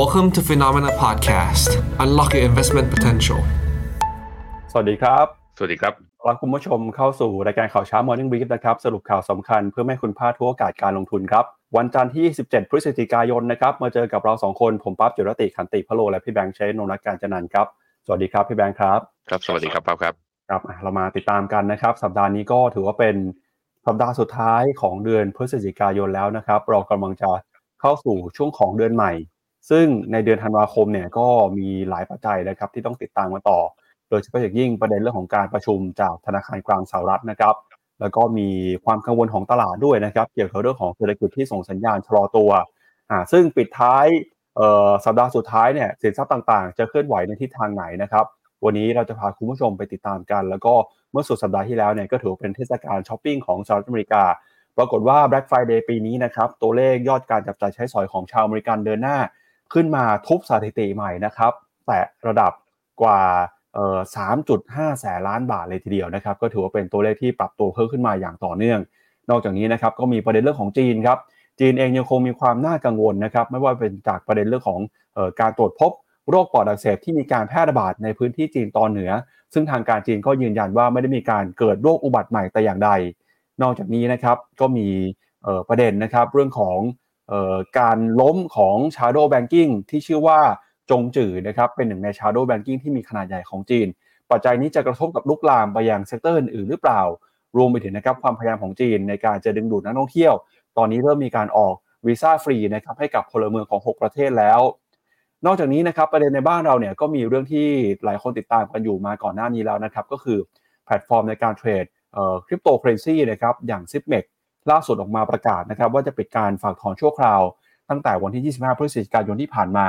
Welcome to Phenomena Podcast. Unlock your investment potential. สวัสดีครับ สวัสดีครับต้อนรับคุณผู้ชมเข้าสู่รายการข่าวเช้า Morning Brief นะครับ สรุปข่าวสำคัญเพื่อไม่ให้คุณพลาดทุกโอกาสการลงทุนครับ วันจันทร์ที่ 17 พฤศจิกายนนะครับ มาเจอกับเรา 2 คน ผมปั๊บจุรติขันติพะโล และพี่แบงค์ใช้นนท์รักการจันนันท์ครับ สวัสดีครับพี่แบงค์ครับ ครับ สวัสดีครับปั๊บครับ ครับอะเรามาติดตามกันนะครับ สัปดาห์นี้ก็ถือว่าเป็นสัปดาห์สุดท้ายของเดือนพฤศจิกายนแล้วนะครับ เรากำลังจะเข้าสู่ช่วงของเดือนใหม่ ซึ่งในเดือนธันวาคมเนี่ยก็มีหลายปัจจัยนะครับที่ต้องติดตามมาต่อ โดยเฉพาะอย่างยิ่งประเด็นเรื่องของการประชุมจากธนาคารกลางสหรัฐนะครับแล้วก็มีความกังวลของตลาดด้วยนะครับเกี่ยวกับเรื่องของเศรษฐกิจที่ส่งสัญญาณชะลอตัวอ่าซึ่งปิดท้ายสัปดาห์สุดท้ายเนี่ยสินทรัพย์ต่างๆ จะเคลื่อนไหวในทิศทางไหนนะครับวันนี้เราจะพาคุณผู้ชมไปติดตามกัน แล้วก็เมื่อสุดสัปดาห์ที่แล้วเนี่ยก็ถือว่าเป็นเทศกาลช้อปปิ้งของสหรัฐอเมริกา ปรากฏว่า Black Friday ปีนี้นะครับตัวเลขยอดการจับจ่ายใช้สอยของชาวอเมริกันเดินหน้า ขึ้นมาทุบสถิติใหม่นะครับ แต่ระดับกว่า3.5 แสนล้านบาทเลยทีเดียวนะครับ ก็ถือว่าเป็นตัวเลขที่ปรับตัวเพิ่มขึ้นมาอย่างต่อเนื่อง นอกจากนี้นะครับก็มีประเด็นเรื่องของจีนครับ จีนเองยังคงมีความน่ากังวลนะครับ ไม่ว่าเป็นจากประเด็นเรื่องของออการตรวจพบโรคปอดอักเสบที่มีการแพร่ระบาดในพื้นที่จีนตอนเหนือ ซึ่งทางการจีนก็ยืนยันว่าไม่ได้มีการเกิดโรคอุบัติใหม่แต่อย่างใด นอกจากนี้นะครับก็มีประเด็นนะครับเรื่องของ การล้มของ Shadow Banking ที่ชื่อว่าจงจื่อนะครับเป็นหนึ่งใน Shadow Banking ที่มีขนาดใหญ่ของจีน ปัจจัยนี้จะกระทบกับลุกลามไปยัง sector อื่นๆหรือเปล่า รวมไปถึงนะครับความพยายามของจีนในการจะดึงดูดนักท่องเที่ยว ตอนนี้เริ่มมีการออกวีซ่าฟรีนะครับให้กับพลเมืองของ 6 ประเทศแล้ว นอกจากนี้นะครับประเด็นในบ้านเราเนี่ยก็มีเรื่องที่หลายคนติดตามกันอยู่มาก่อนหน้านี้แล้วนะครับก็คือแพลตฟอร์มในการเทรดคริปโตเคอเรนซีนะครับอย่าง z i p m e x ล่าสุดออกมาประกาศนะครับว่าจะปิดการฝากถอนชั่วคราว ตั้งแต่วันที่ 25 พฤศจิกายนที่ผ่านมา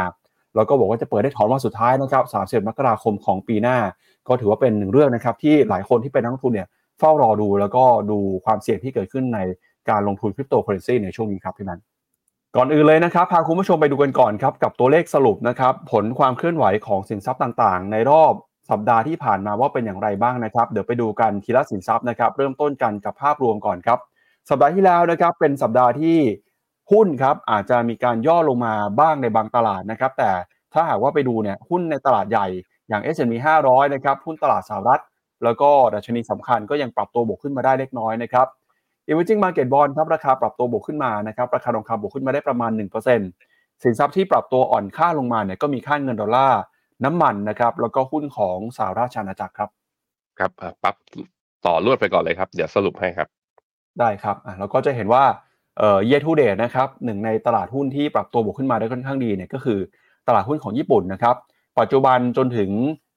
แล้วก็บอกว่าจะเปิดได้ถอนวันสุดท้ายนะครับ 30 มกราคมของปีหน้า ก็ถือว่าเป็นหนึ่งเรื่องนะครับที่หลายคนที่เป็นนักลงทุนเนี่ยเฝ้ารอดูแล้วก็ดูความเสี่ยงที่เกิดขึ้นในการลงทุนคริปโตเคอเรนซีในช่วงนี้ครับพี่นันก่อนอื่นเลยนะครับพาคุณผู้ชมไปดูกันก่อนครับกับตัวเลขสรุปนะครับผลความเคลื่อนไหวของสินทรัพย์ต่างๆ ในรอบสัปดาห์ที่ผ่านมาว่าเป็นอย่างไรบ้างนะครับ เดี๋ยวไปดูกันทีละสินทรัพย์นะครับ เริ่มต้นกันกับภาพรวมก่อนครับ สัปดาห์ที่แล้วนะครับเป็นสัปดาห์ที่หุ้นครับอาจจะมีการย่อลงมาบ้างในบางตลาดนะครับ แต่ถ้าหากว่าไปดูเนี่ยหุ้นในตลาดใหญ่อย่าง S&P 500 นะครับหุ้นตลาดสหรัฐ แล้วก็ดัชนีสำคัญก็ยังปรับตัวบวกขึ้นมาได้เล็กน้อยนะครับ Emerging Market Bond ครับราคาปรับตัวบวกขึ้นมานะครับราคาทองคำบวกขึ้นมาได้ประมาณ 1%สินทรัพย์ที่ปรับตัวอ่อนค่าลงมาเนี่ยก็มีค่าเงินดอลลาร์น้ำมันนะครับแล้วก็หุ้นของสหราชอาณาจักรครับครับปั๊บต่อรวดไปก่อนเลยครับ เดี๋ยวสรุปให้ครับ ได้ครับอะเราก็จะเห็นว่าเอ่อ year to date นะครับหนึ่งในตลาดหุ้นที่ปรับตัวบวกขึ้นมาได้ค่อนข้างดีเนี่ยก็คือตลาดหุ้นของญี่ปุ่นนะครับปัจจุบันจนถึง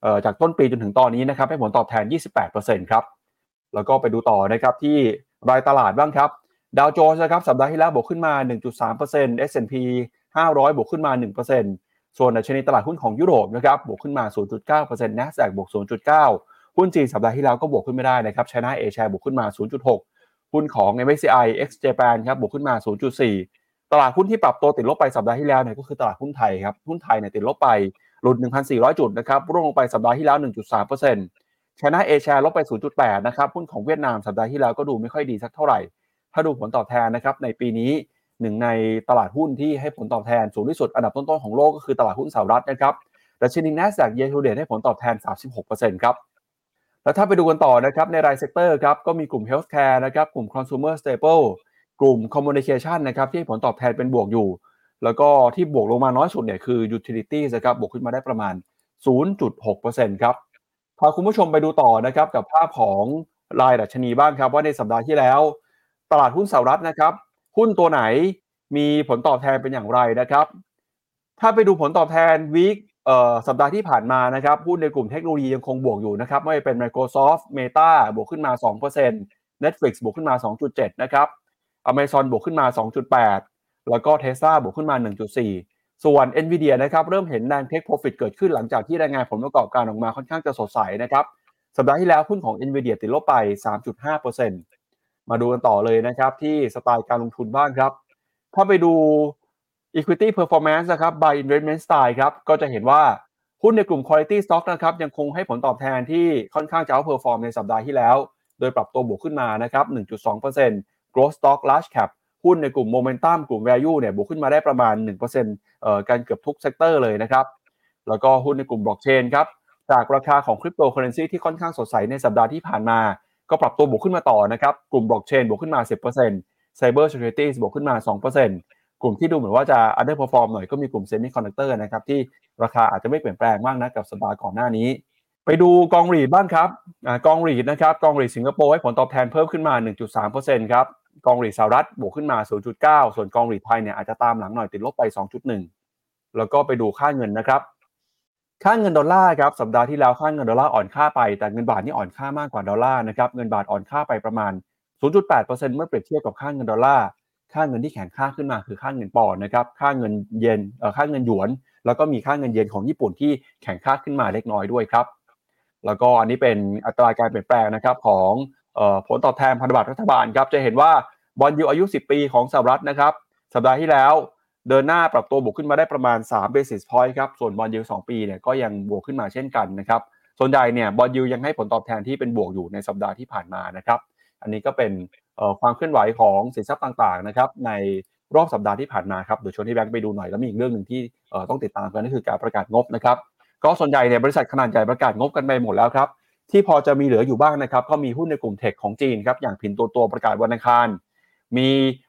เอ่อจากต้นปีจนถึงตอนนี้นะครับให้ผลตอบแทน 28%ครับแล้วก็ไปดูต่อนะครับที่รายตลาดบ้างครับดาวโจนส์นะครับสัปดาห์ที่แล้วบวกขึ้นมา 1.3% S&P 500 บวกขึ้นมา 1%ส่วนดัชนีตลาดหุ้นของยุโรปนะครับบวกขึ้นมา 0.9% NASDAQ บวก 0.9 หุ้นจีนสัปดาห์ที่แล้วก็บวกขึ้นไม่ได้นะครับ China A share บวกขึ้นมา 0.6 หุ้นของ MSCI X Japan ครับบวกขึ้นมา 0.4 ตลาดหุ้นที่ปรับตัวติดลบไปสัปดาห์ที่แล้วเนี่ยก็คือตลาดหุ้นไทยครับหุ้นไทยเนี่ยติดลบไปหลุด 1,400 จุดนะครับร่วงลงไปสัปดาห์ที่แล้ว 1.3% China A share ลบไป 0.8 นะครับหุ้นของเวียดนามสัปดาห์ที่แล้วก็ดูไม่ค่อยดีสักเท่าไหร่ ถ้าดูผลตอบแทนนะครับในปีนี้หนึ่งในตลาดหุ้นที่ให้ผลตอบแทนสูงที่สุดอันดับต้นๆของโลกก็คือตลาดหุ้นสหรัฐนะครับดัชนี NASDAQ Year to Date ให้ผลตอบแทน 36%ครับ แล้วถ้าไปดูกันต่อนะครับในราย sector ครับก็มีกลุ่ม Healthcare นะครับกลุ่ม Consumer Staple กลุ่ม Communication นะครับที่ผลตอบแทนเป็นบวกอยู่ แล้วก็ที่บวกลงมาน้อยสุดเนี่ยคือ Utilities นะครับบวกขึ้นมาได้ประมาณ 0.6%ครับพาคุณผู้ชมไปดูต่อนะครับกับภาพของรายดัชนีบ้างครับว่าในสัปดาห์ที่แล้ว ตลาดหุ้นสหรัฐนะครับหุ้นตัวไหนมีผลตอบแทนเป็นอย่างไรนะครับ ถ้าไปดูผลตอบแทนวีค สัปดาห์ที่ผ่านมานะครับหุ้นในกลุ่มเทคโนโลยียังคงบวกอยู่นะครับไม่ว่าเป็น Microsoft Meta บวกขึ้นมา 2% Netflix บวกขึ้นมา 2.7 นะครับ Amazon บวกขึ้นมา 2.8 แล้วก็ Tesla บวกขึ้นมา 1.4 ส่วน Nvidia นะครับเริ่มเห็นแรง Take Profit เกิดขึ้นหลังจากที่รายงานผลประกอบการออกมาค่อนข้างจะสดใสนะครับสัปดาห์ที่แล้วหุ้นของ Nvidia ติดลบไป 3.5%มาดูกันต่อเลยนะครับที่สไตล์การลงทุนบ้างครับ ถ้าไปดู equity performance นะครับ by investment style ครับก็จะเห็นว่าหุ้นในกลุ่ม quality stock นะครับยังคงให้ผลตอบแทนที่ค่อนข้างจะ outperform ในสัปดาห์ที่แล้ว โดยปรับตัวบวกขึ้นมานะครับ 1.2% growth stock large cap หุ้นในกลุ่มโมเมนตัมกลุ่ม value เนี่ยบวกขึ้นมาได้ประมาณ 1%เอ่อกันเกือบทุก sector เลยนะครับ แล้วก็หุ้นในกลุ่มบล็อกเชนครับจากราคาของคริปโตเคอเรนซีที่ค่อนข้างสดใสในสัปดาห์ที่ผ่านมา ก็ปรับตัวบวกขึ้นมาต่อนะครับกลุ่มบล็อกเชนบวกขึ้นมา 10% Cyber Security บวกขึ้นมา 2% กลุ่มที่ดูเหมือนว่าจะ underperform หน่อยก็มีกลุ่ม Semiconductor นะครับที่ราคาอาจจะไม่เปลี่ยนแปลงมากนะกับสัปดาห์ก่อนหน้านี้ ไปดูกอง REIT บ้างครับอกอง REIT นะครับกอง REIT สิงคโปร์ให้ผลตอบแทนเพิ่มขึ้นมา 1.3%ครับกอง REIT สหรัฐบวกขึ้นมา 0.9 ส่วนกอง REIT ไทยเนี่ยอาจจะตามหลังหน่อยติดลบไป 2.1 แล้วก็ไปดูค่าเงินนะครับค่าเงินดอลลาร์ครับสัปดาห์ที่แล้วค่าเงินดอลลาร์อ่อนค่าไปแต่เงินบาทนี่อ่อนค่ามากกว่าดอลลาร์นะครับเงินบาทอ่อนค่าไปประมาณ 0.8%เมื่อเปรียบเทียบกับค่าเงินดอลลาร์ ค่าเงินที่แข็งค่าขึ้นมาคือค่าเงินปอนด์นะครับ ค่าเงินเยนเอ่อค่าเงินหยวน แล้วก็มีค่าเงินเยนของญี่ปุ่นที่แข็งค่าขึ้นมาเล็กน้อยด้วยครับ แล้วก็อันนี้เป็นอัตราการเปลี่ยนแปลงนะครับของเอ่อผลตอบแทนพันธบัตรรัฐบาลครับ จะเห็นว่าบอลยูอายุ 10 ปีของสหรัฐนะครับ สัปดาห์ที่แล้วเดินหน้าปรับตัวบวกขึ้นมาได้ประมาณ3 basis point ครับ ส่วนบอลยู2ปีเนี่ยก็ยังบวกขึ้นมาเช่นกันนะครับ ส่วนใหญ่เนี่ยบอลยูยังให้ผลตอบแทนที่เป็นบวกอยู่ในสัปดาห์ที่ผ่านมานะครับ อันนี้ก็เป็น ความเคลื่อนไหวของสินทรัพย์ต่างๆนะครับในรอบสัปดาห์ที่ผ่านมาครับเดี๋ยวชวนที่แบงค์ไปดูหน่อยแล้วมีอีกเรื่องหนึ่งที่ต้องติดตามกันนั่นคือการประกาศงบนะครับก็ส่วนใหญ่เนี่ยบริษัทขนาดใหญ่ประกาศงบกันไปหมดแล้วครับที่พอจะมีเหลืออยู่บ้างนะครับก็มีหุ้นในกลุ่มเทคของจีนครับอย่างผินตัวตัวประกาศวันอังคาร มี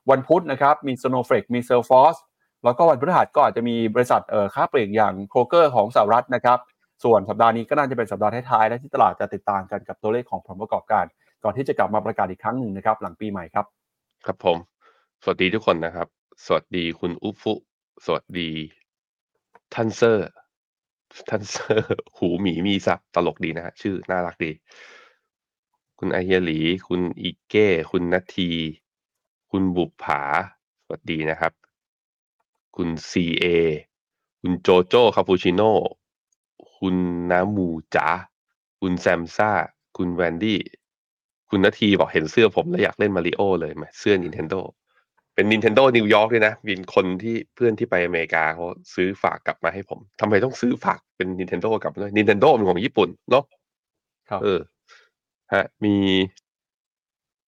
วันพุธนะครับมี Snowflake มี Salesforce แล้วก็วันพฤหัสก็อาจจะมีบริษัทเอ่อค้าปลีกอย่างโครเกอร์ของสหรัฐนะครับส่วนสัปดาห์นี้ก็น่าจะเป็นสัปดาห์ท้ายๆและที่ตลาดจะติดตามกันกับตัวเลขของผลประกอบการ ก่อนที่จะกลับมาประกาศอีกครั้งหนึ่งนะครับ หลังปีใหม่ครับ ครับผม สวัสดีทุกคนนะครับ สวัสดีคุณอุฟุสวัสดีท่านเซอร์ท่านเซอร์หูหมีมีซับตลกดีนะฮะชื่อน่ารักดี คุณไอเฮียหลี คุณอีเก้ คุณนาที คุณบุปผา สวัสดีนะครับ คุณซีเอคุณโจโจ้คาปูชิโน่คุณน้ำหมูจ๋าคุณแซมซ่า คุณแวนดี้ คุณนาทีบอกเห็นเสื้อผมแล้วอยากเล่นมาริโอเลยไหมเสื้อ Nintendo เป็น Nintendo นิวยอร์กด้วยนะมีคนที่เพื่อนที่ไปอเมริกาเขาซื้อฝากกลับมาให้ผมทำไมต้องซื้อฝากเป็น Nintendo กลับมาด้วย Nintendo เป็นของญี่ปุ่นเนาะครับ เออฮะ มี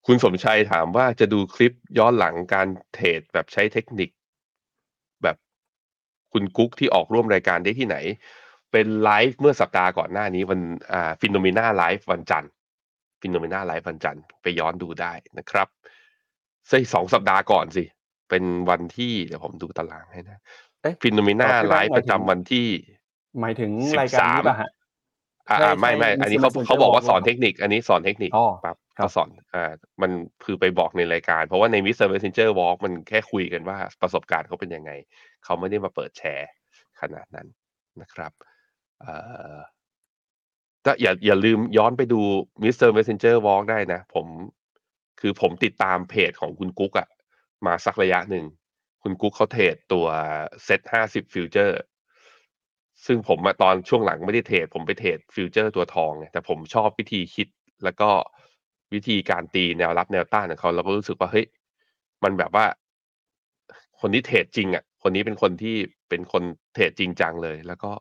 คุณสมชัยถามว่าจะดูคลิปย้อนหลังการเทรดแบบใช้เทคนิค แบบคุณกุ๊กที่ออกร่วมรายการได้ที่ไหน เป็นไลฟ์เมื่อสัปดาห์ก่อนหน้านี้วันอ่า Finnomena Live วันจันทร์ Finnomena Live วันจันทร์ไปย้อนดูได้นะครับใช่สองสัปดาห์ก่อนสิ เป็นวันที่เดี๋ยวผมดูตารางให้นะเอ๊ะ Finnomena อ๋อที่ไลว่าฟ์หมายถึงประจำวันที่ หมายถึง13รายการนี้ป่ะฮะอ่าใช่อ่าไม่ใช่ไม่อันนี้เขา Messenger เขาบอกว่าสอน Walk เทคนิค อันนี้สอนเทคนิคอ๋อครับครับเขาสอนอ่ามันคือไปบอกในรายการ เพราะว่าใน Mr. Messenger Walk มันแค่คุยกันว่าประสบการณ์เขาเป็นยังไง เขาไม่ได้มาเปิดแชร์ขนาดนั้นนะครับ เอ่อ ก็อย่าอย่าลืมย้อนไปดู Mr. Messenger Talk ได้นะ ผม คือผมติดตามเพจของคุณกุ๊กอะมาสักระยะหนึ่ง คุณกุ๊กเขาเทรดตัวเซ็ตห้าสิบ futures ซึ่งผมมาตอนช่วงหลังไม่ได้เทรดผมไปเทรดฟิวเจอร์ตัวทองไงแต่ผมชอบวิธีคิดแล้วก็วิธีการตีแนวรับแนวต้านของเขาแล้วก็รู้สึกว่าเฮ้ยมันแบบว่า คนที่เทรดจริงอะ คนนี้เป็นคนที่เป็นคนเทรดจริงจังเลย แล้วก็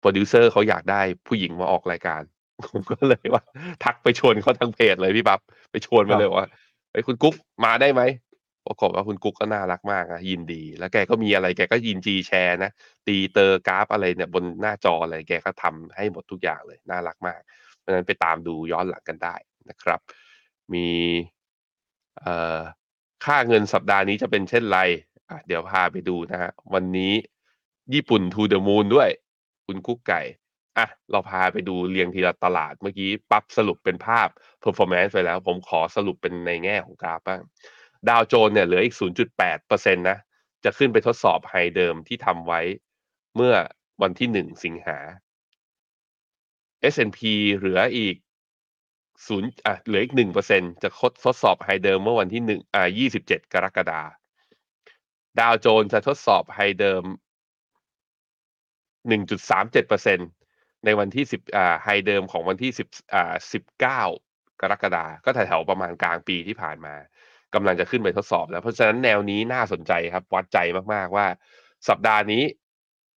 โปรดิวเซอร์เขาอยากได้ผู้หญิงมาออกรายการ ผมก็เลยว่า ทักไปชวนเขาทางเพจเลยพี่ปั๊บไปชวนมาเลยว่าไอ้ยคุณกุ๊กมาได้ไหมปรากฏว่าคุณกุ๊กก็น่ารักมากอะยินดี แล้วแกก็มีอะไรแกก็ยินดีแชร์นะ ตีเส้นกราฟอะไรเนี่ยบนหน้าจออะไรแกก็ทำให้หมดทุกอย่างเลย น่ารักมาก เพราะฉะนั้นไปตามดูย้อนหลังกันได้นะครับ มีเอ่อค่าเงินสัปดาห์นี้จะเป็นเช่นไรอะเดี๋ยวพาไปดูนะฮะวันนี้ญี่ปุ่น to the moon ด้วย คุณกุ๊กไก่อะเราพาไปดูเรียงทีละตลาดเมื่อกี้ปั๊บสรุปเป็นภาพ performance ไปแล้ว ผมขอสรุปเป็นในแง่ของกราฟบ้างดาวโจนส์เนี่ยเหลืออีก 0.8%นะจะขึ้นไปทดสอบไฮเดิมที่ทำไว้เมื่อวันที่หนึ่งสิงหา S&P เหลืออีกศูนย์อะเหลืออีกหนึ่งเปอร์เซ็นจะทดทดสอบไฮเดิมเมื่อวันที่หนึ่งอ่ายี่สิบเจ็ดกรกฎาดาวโจนส์จะทดสอบไฮเดิม หนึ่งจุดสามเจ็ดเปอร์เซ็นในวันที่สิบอ่าไฮเดิมของวันที่สิบอ่าสิบเก้ากรกฎาก็แถวๆประมาณกลางปีที่ผ่านมากำลังจะขึ้นไปทดสอบแล้ว เพราะฉะนั้นแนวนี้น่าสนใจครับ วัดใจมากๆว่า สัปดาห์นี้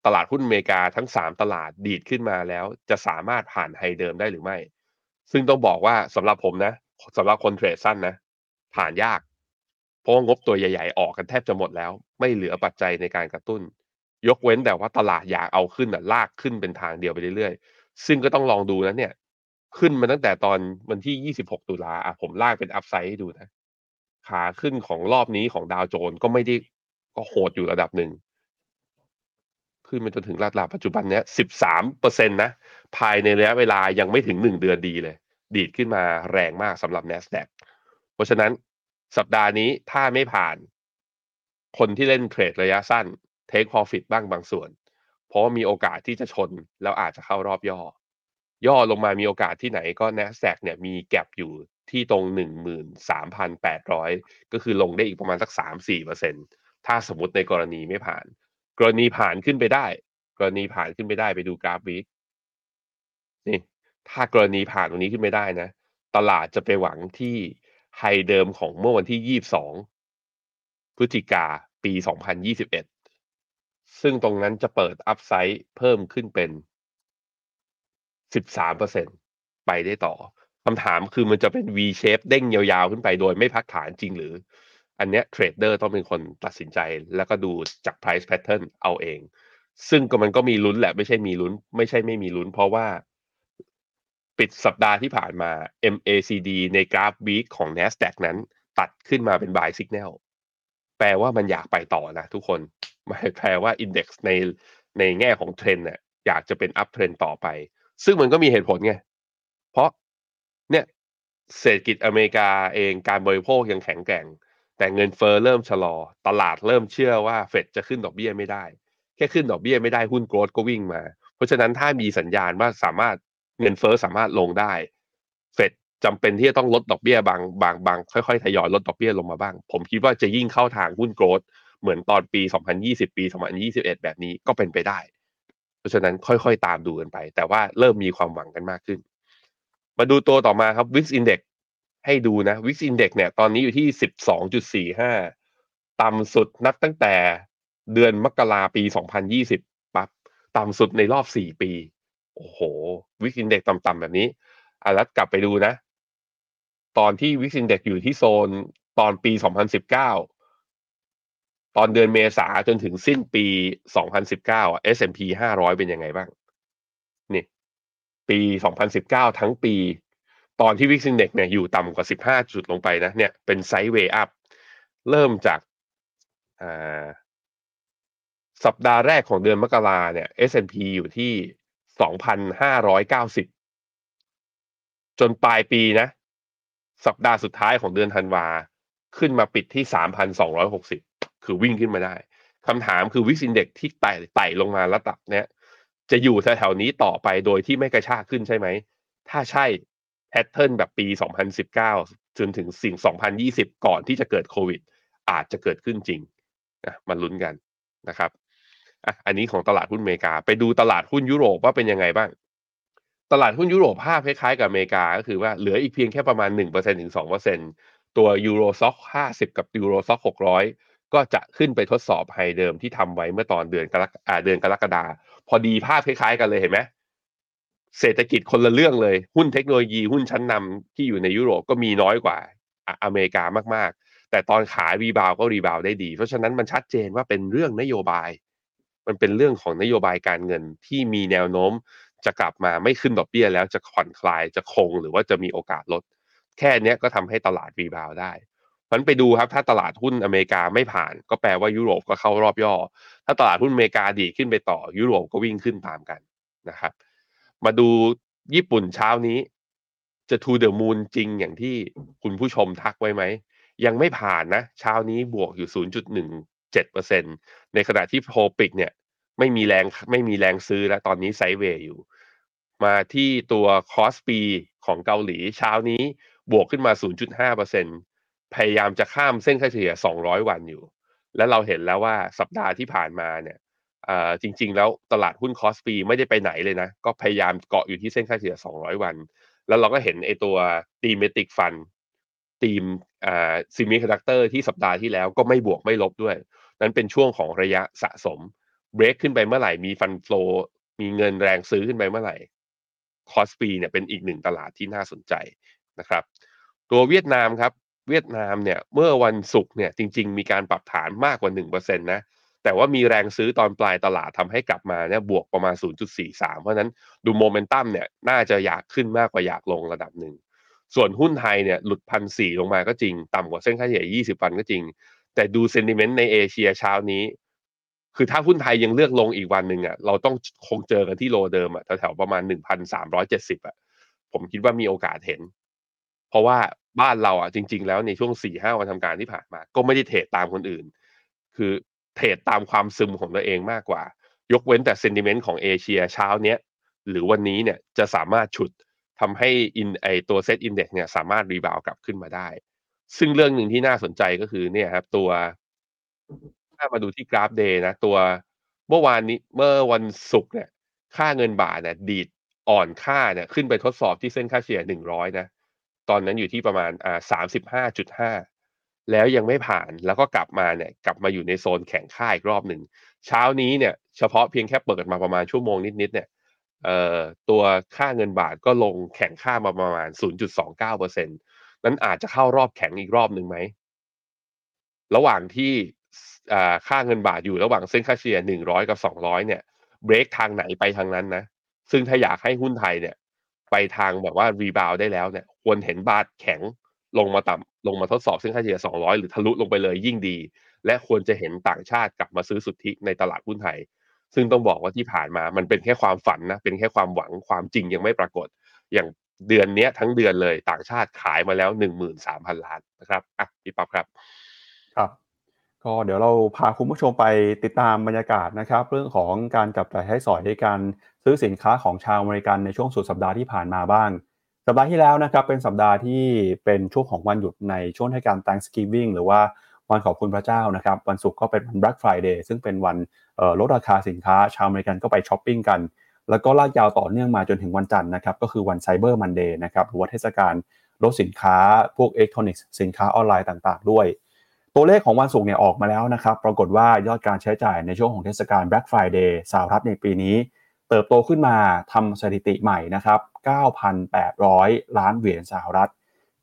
ตลาดหุ้นอเมริกาทั้งสามตลาดดีดขึ้นมาแล้ว จะสามารถผ่านไฮเดิมได้หรือไม่ ซึ่งต้องบอกว่าสำหรับผมนะสำหรับคนเทรดสั้นนะ ผ่านยาก เพราะว่างบตัวใหญ่ ๆ ออกกันแทบจะหมดแล้ว ไม่เหลือปัจจัยในการกระตุ้น ยกเว้นแต่ว่าตลาดอยากเอาขึ้นอะลากขึ้นเป็นทางเดียวไปเรื่อยๆ ซึ่งก็ต้องลองดูนะเนี่ย ขึ้นมาตั้งแต่ตอนวันที่ 26 ตุลาอะผมลากเป็นอัพไซด์ให้ดูนะ ขาขึ้นของรอบนี้ของดาวโจนส์ก็ไม่ได้ก็โหดอยู่ระดับหนึ่ง ขึ้นมาจนถึงระดับปัจจุบันเนี้ย 13เปอร์เซ็นตนะ ภายในระยะเวลายังไม่ถึงหนึ่งเดือนดีเลย ดีดขึ้นมาแรงมากสำหรับ NASDAQ เพราะฉะนั้นสัปดาห์นี้ถ้าไม่ผ่าน คนที่เล่นเทรดระยะสั้น take profit บ้างบางส่วน เพราะว่ามีโอกาสที่จะชนแล้วอาจจะเข้ารอบย่อ ย่อลงมามีโอกาสที่ไหนก็ NASDAQ เนี่ยมีแก็บอยู่ที่ตรง 13,800 ก็คือลงได้อีกประมาณสัก 3-4%ถ้าสมมติในกรณีไม่ผ่าน กรณีผ่านขึ้นไปได้ กรณีผ่านขึ้นไปได้ไปดูกราฟ week นี่ถ้ากรณีผ่านตรงนี้ขึ้นไม่ได้นะ ตลาดจะไปหวังที่ high เดิมของเมื่อวันที่ 22 พฤศจิกาปี 2021 ซึ่งตรงนั้นจะเปิด upside เพิ่มขึ้นเป็น 13%ไปได้ต่อคำถามคือมันจะเป็น V shape เด้งยาวๆ ขึ้นไปโดยไม่พักฐานจริงหรือ อันเนี้ยเทรดเดอร์ต้องเป็นคนตัดสินใจแล้วก็ดูจาก price pattern เอาเอง ซึ่งก็มันก็มีลุ้นแหละไม่ใช่มีลุ้น ไม่ใช่ไม่มีลุ้น เพราะว่าปิดสัปดาห์ที่ผ่านมา MACD ในกราฟ week ของ NASDAQ นั้น ตัดขึ้นมาเป็น buy signal แปลว่ามันอยากไปต่อนะทุกคน หมายแปลว่า index ในในแง่ของเทรนเนี่ยอยากจะเป็น up trend ต่อไป ซึ่งมันก็มีเหตุผลไง เพราะเนี่ยเศรษฐกิจอเมริกาเองการบริโภคยังแข็งแกร่ง แต่เงินเฟอ้อเริ่มชะลอ ตลาดเริ่มเชื่อว่าเฟดจะขึ้นดอกเบี้ยไม่ได้ แค่ขึ้นดอกเบี้ยไม่ได้หุ้นโกลด์ก็วิ่งมา เพราะฉะนั้นถ้ามีสัญญาณว่าสามารถเงินเฟอ้อสามารถลงได้ เฟดจำเป็นที่จะต้องลดดอกเบี้ยบางบางบางค่อยๆทยอยลดดอกเบี้ยลงมาบ้าง ผมคิดว่าจะยิ่งเข้าทางหุ้นโกลด์ เหมือนตอนปี 2020 ปี 2021 แบบนี้ก็เป็นไปได้ เพราะฉะนั้นค่อยๆ ตามดูกันไป แต่ว่าเริ่มมีความหวังกันมากขึ้น มาดูตัวต่อมาครับ Wix Index ให้ดูนะ Wix Index เนี่ยตอนนี้อยู่ที่ 12.45 ต่ำสุดนับตั้งแต่เดือนมกราปี 2020 ปั๊บ ต่ำสุดในรอบ 4 ปี โอ้โห Wix Index ต่ำๆแบบนี้อะแล้วกลับไปดูนะ ตอนที่ Wix Index อยู่ที่โซนตอนปี 2019 ตอนเดือนเมษาจนถึงสิ้นปี 2019อะ S&P 500 เป็นยังไงบ้าง นี่ ปี 2019 ทั้งปี ตอนที่ Wix Index เนี่ยอยู่ต่ำกว่า 15 จุดลงไปนะ เนี่ย เป็นไซด์เวย์อัพ เริ่มจากาสัปดาห์แรกของเดือนมกราเนี่ย S&P อยู่ที่ 2,590 จนปลายปีนะ สัปดาห์สุดท้ายของเดือนธันวา ขึ้นมาปิดที่ 3,260 คือวิ่งขึ้นมาได้คำถามคือวิกซินเด็กที่ไต่ไต่ลงมาระดับเนี้ยจะอยู่แถวๆนี้ต่อไปโดยที่ไม่กระชากขึ้นใช่ไหม ถ้าใช่แพทเทิร์นแบบปี 2019 จนถึงสิ่ง 2020 ก่อนที่จะเกิดโควิด อาจจะเกิดขึ้นจริงนะมาลุ้นกันนะครับอะอันนี้ของตลาดหุ้นอเมริกา ไปดูตลาดหุ้นยุโรปว่าเป็นยังไงบ้าง ตลาดหุ้นยุโรปภาพคล้ายๆกับอเมริกา ก็คือว่าเหลืออีกเพียงแค่ประมาณ 1%ถึง 2%ตัว Euro Stoxx 50 กับ Euro Stoxx 600 ก็จะขึ้นไปทดสอบ high เดิมที่ทำไว้เมื่อตอนเดือนกรกอ่าเดือนกรกฎาพอดีภาพคล้ายๆกันเลยเห็นไหมเศรษฐกิจคนละเรื่องเลย หุ้นเทคโนโลยีหุ้นชั้นนำที่อยู่ในยุโรปก็มีน้อยกว่าอเมริกามากๆ แต่ตอนขา rebound ก็ rebound ได้ดี เพราะฉะนั้นมันชัดเจนว่าเป็นเรื่องนโยบาย มันเป็นเรื่องของนโยบายการเงินที่มีแนวโน้มจะกลับมาไม่ขึ้นดอกเบี้ยแล้วจะผ่อนคลายจะคงหรือว่าจะมีโอกาสลด แค่นี้ก็ทำให้ตลาดรีบาวได้ มันไปดูครับถ้าตลาดหุ้นอเมริกาไม่ผ่าน ก็แปลว่ายุโรปก็เข้ารอบย่อ ถ้าตลาดหุ้นอเมริกาดีขึ้นไปต่อ ยุโรปก็วิ่งขึ้นตามกันนะครับ มาดูญี่ปุ่นเช้านี้ จะ to the moon จริงอย่างที่คุณผู้ชมทักไว้ไหม ยังไม่ผ่านนะ เช้านี้บวกอยู่ 0.17%ในขณะ TOPIX เนี่ยไม่มีแรงไม่มีแรงซื้อแล้วตอนนี้ sideway อยู่ มาที่ตัว KOSPI ของเกาหลีเช้านี้บวกขึ้นมา 0.5% พยายามจะข้ามเส้นค่าเฉลี่ย 200 วันอยู่ แล้วเราเห็นแล้วว่าสัปดาห์ที่ผ่านมาเนี่ยจริง ๆ แล้วตลาดหุ้น KOSPI ไม่ได้ไปไหนเลยนะ ก็พยายามเกาะอยู่ที่เส้นค่าเฉลี่ย 200 วัน แล้วเราก็เห็นไอตัว thematic fundธีมอ่า semiconductor ที่สัปดาห์ที่แล้วก็ไม่บวกไม่ลบด้วย นั้นเป็นช่วงของระยะสะสมเบรกขึ้นไปเมื่อไหร่มี fund flow มีเงินแรงซื้อขึ้นไปเมื่อไหร่ KOSPI เนี่ยเป็นอีกหนึ่งตลาดที่น่าสนใจนะครับ ตัวเวียดนามครับ เวียดนามเนี่ยเมื่อวันศุกร์เนี่ยจริง ๆ มีการปรับฐานมากกว่า1%นะแต่ว่ามีแรงซื้อตอนปลายตลาดทำให้กลับมาเนี่ยบวกประมาณ 0.43 เพราะนั้นดูโมเมนตัมเนี่ยน่าจะอยากขึ้นมากกว่าอยากลงระดับหนึ่ง ส่วนหุ้นไทยเนี่ยหลุดพันสี่ลงมาก็จริง ต่ำกว่าเส้นค่าเฉลี่ย 20 วันก็จริง แต่ดูเซนติเมนต์ในเอเชียเช้านี้ คือถ้าหุ้นไทยยังเลือกลงอีกวันหนึ่งอะเราต้องคงเจอกันที่โลเดิมอะแถวๆประมาณ 1,370อะผมคิดว่ามีโอกาสเห็น เพราะว่า บ้านเราอะจริง ๆ แล้วในช่วง4-5วันทำการที่ผ่านมา ก็ไม่ได้เทรดตามคนอื่น คือเทรดตามความซึมของตัวเองมากกว่า ยกเว้นแต่เซนติเมนต์ของเอเชียเช้าเนี้ยหรือวันนี้เนี่ยจะสามารถฉุดทำให้อินไอตัว SET Index เนี่ยสามารถ rebound กลับขึ้นมาได้ ซึ่งเรื่องหนึ่งที่น่าสนใจก็คือเนี่ยครับ ตัวถ้ามาดูที่กราฟ day นะ ตัวเมื่อวานนี้เมื่อวันศุกร์เนี่ย ค่าเงินบาทเนี่ยดีดอ่อนค่าเนี่ยขึ้นไปทดสอบที่เส้นค่าเฉลี่ยหนึ่งร้อยนะ ตอนนั้นอยู่ที่ประมาณอ่าสามสิบห้าจุดห้าแล้วยังไม่ผ่านแล้วก็กลับมาเนี่ยกลับมาอยู่ในโซนแข็งค่าอีกรอบหนึ่งเช้านี้เนี่ยเฉพาะเพียงแค่เปิดมาประมาณชั่วโมงนิดๆเนี่ยเอ่อตัวค่าเงินบาทก็ลงแข่งค่ามาประมาณ 0.29เปอร์เซ็นนั้นอาจจะเข้ารอบแข็งอีกรอบหนึ่งไหม ระหว่างที่ค่าเงินบาทอยู่ระหว่างเส้นค่าเฉลี่ย100 กับ 200 เนี่ย เบรกทางไหนไปทางนั้นนะ ซึ่งถ้าอยากให้หุ้นไทยเนี่ย ไปทางแบบว่ารีบาวได้แล้วเนี่ยควรเห็นบาทแข็งลงมาต่ำลงมาทดสอบเส้นค่าเฉลี่ย 200 หรือทะลุลงไปเลยยิ่งดี และควรจะเห็นต่างชาติกลับมาซื้อสุทธิในตลาดหุ้นไทย ซึ่งต้องบอกว่าที่ผ่านมามันเป็นแค่ความฝันนะ เป็นแค่ความหวังความจริงยังไม่ปรากฏ อย่างเดือนนี้ทั้งเดือนเลยต่างชาติขายมาแล้ว 13,000 ล้านนะครับอะพี่ป๊อบครับ ครับ ก็เดี๋ยวเราพาคุณผู้ชมไปติดตามบรรยากาศนะครับ เรื่องของการจับจ่ายใช้สอยในการ ซื้อสินค้าของชาวอเมริกันในช่วงสุดสัปดาห์ที่ผ่านมาบ้าง สัปดาห์ที่แล้วนะครับเป็นสัปดาห์ที่เป็นช่วงของวันหยุดในช่วงเทศกาล Thanksgiving หรือว่าวันขอบคุณพระเจ้านะครับ วันศุกร์ก็เป็นวัน Black Friday ซึ่งเป็นวันลดราคาสินค้าชาวอเมริกันก็ไปช้อปปิ้งกัน แล้วก็ลากยาวต่อเนื่องมาจนถึงวันจันทร์นะครับก็คือวัน Cyber Monday นะครับหรือว่าเทศกาลลดสินค้าพวกอิเล็กทรอนิกส์สินค้าออนไลน์ต่างๆ ด้วย ตัวเลขของวันศุกร์เนี่ยออกมาแล้วนะครับ ปรากฏว่ายอดการใช้จ่ายในช่วงของเทศกาล Black Friday สหรัฐในปีนี้ เติบโตขึ้นมาทำสถิติใหม่นะครับ 9,800 ล้านเหรียญสหรัฐ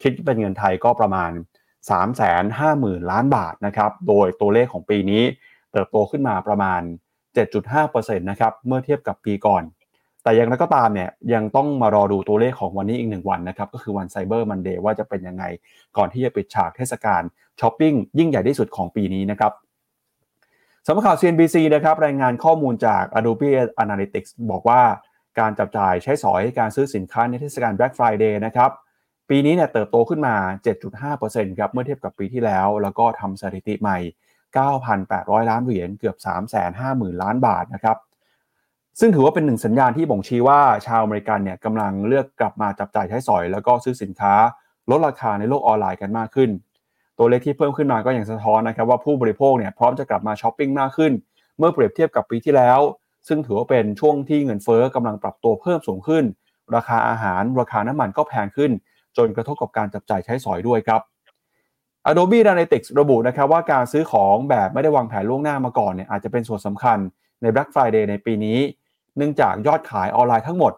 คิดเป็นเงินไทยก็ประมาณ 350,000 ล้านบาทนะครับ โดยตัวเลขของปีนี้เติบโตขึ้นมาประมาณ 7.5%นะครับ เมื่อเทียบกับปีก่อน แต่อย่างไรก็ตามเนี่ยยังต้องมารอดูตัวเลขของวันนี้อีกหนึ่งวันนะครับ ก็คือวันไซเบอร์มันเดย์ว่าจะเป็นยังไง ก่อนที่จะปิดฉากเทศกาลช้อปปิ้งยิ่งใหญ่ที่สุดของปีนี้นะครับ สำนักข่าว CNBC นะครับรายงานข้อมูลจาก Adobe Analytics บอกว่าการจับจ่ายใช้สอยการซื้อสินค้าในเทศกาล Black Friday นะครับปีนี้เนี่ยเติบโตขึ้นมา 7.5%ครับเมื่อเทียบกับปีที่แล้ว แล้วก็ทำสถิติใหม่ 9,800 ล้านเหรียญเกือบ 350,000 ล้านบาทนะครับซึ่งถือว่าเป็นหนึ่งสัญญาณที่บ่งชี้ว่าชาวอเมริกันเนี่ยกำลังเลือกกลับมาจับจ่ายใช้สอย แล้วก็ซื้อสินค้า ลดราคาในโลกออนไลน์กันมากขึ้น ตัวเลขที่เพิ่มขึ้นมาก็อย่างสะท้อนนะครับว่าผู้บริโภคเนี่ยพร้อมจะกลับมาช้อปปิ้งมากขึ้น เมื่อเปรียบเทียบกับปีที่แล้ว ซึ่งถือว่าเป็นช่วงที่เงินเฟ้อกำลังปรับตัวเพิ่มสูงขึ้น ราคาอาหาร ราคาน้ำมันก็แพงขึ้น จนกระทบกับการจับจ่ายใช้สอยด้วยครับ Adobe Analytics ระบุนะครับว่าการซื้อของแบบไม่ได้วางแผนล่วงหน้ามาก่อนเนี่ยอาจจะเป็นส่วนสำคัญใน Black Friday ในปีนี้ เนื่องจากยอดขายออนไลน์ทั้งหมด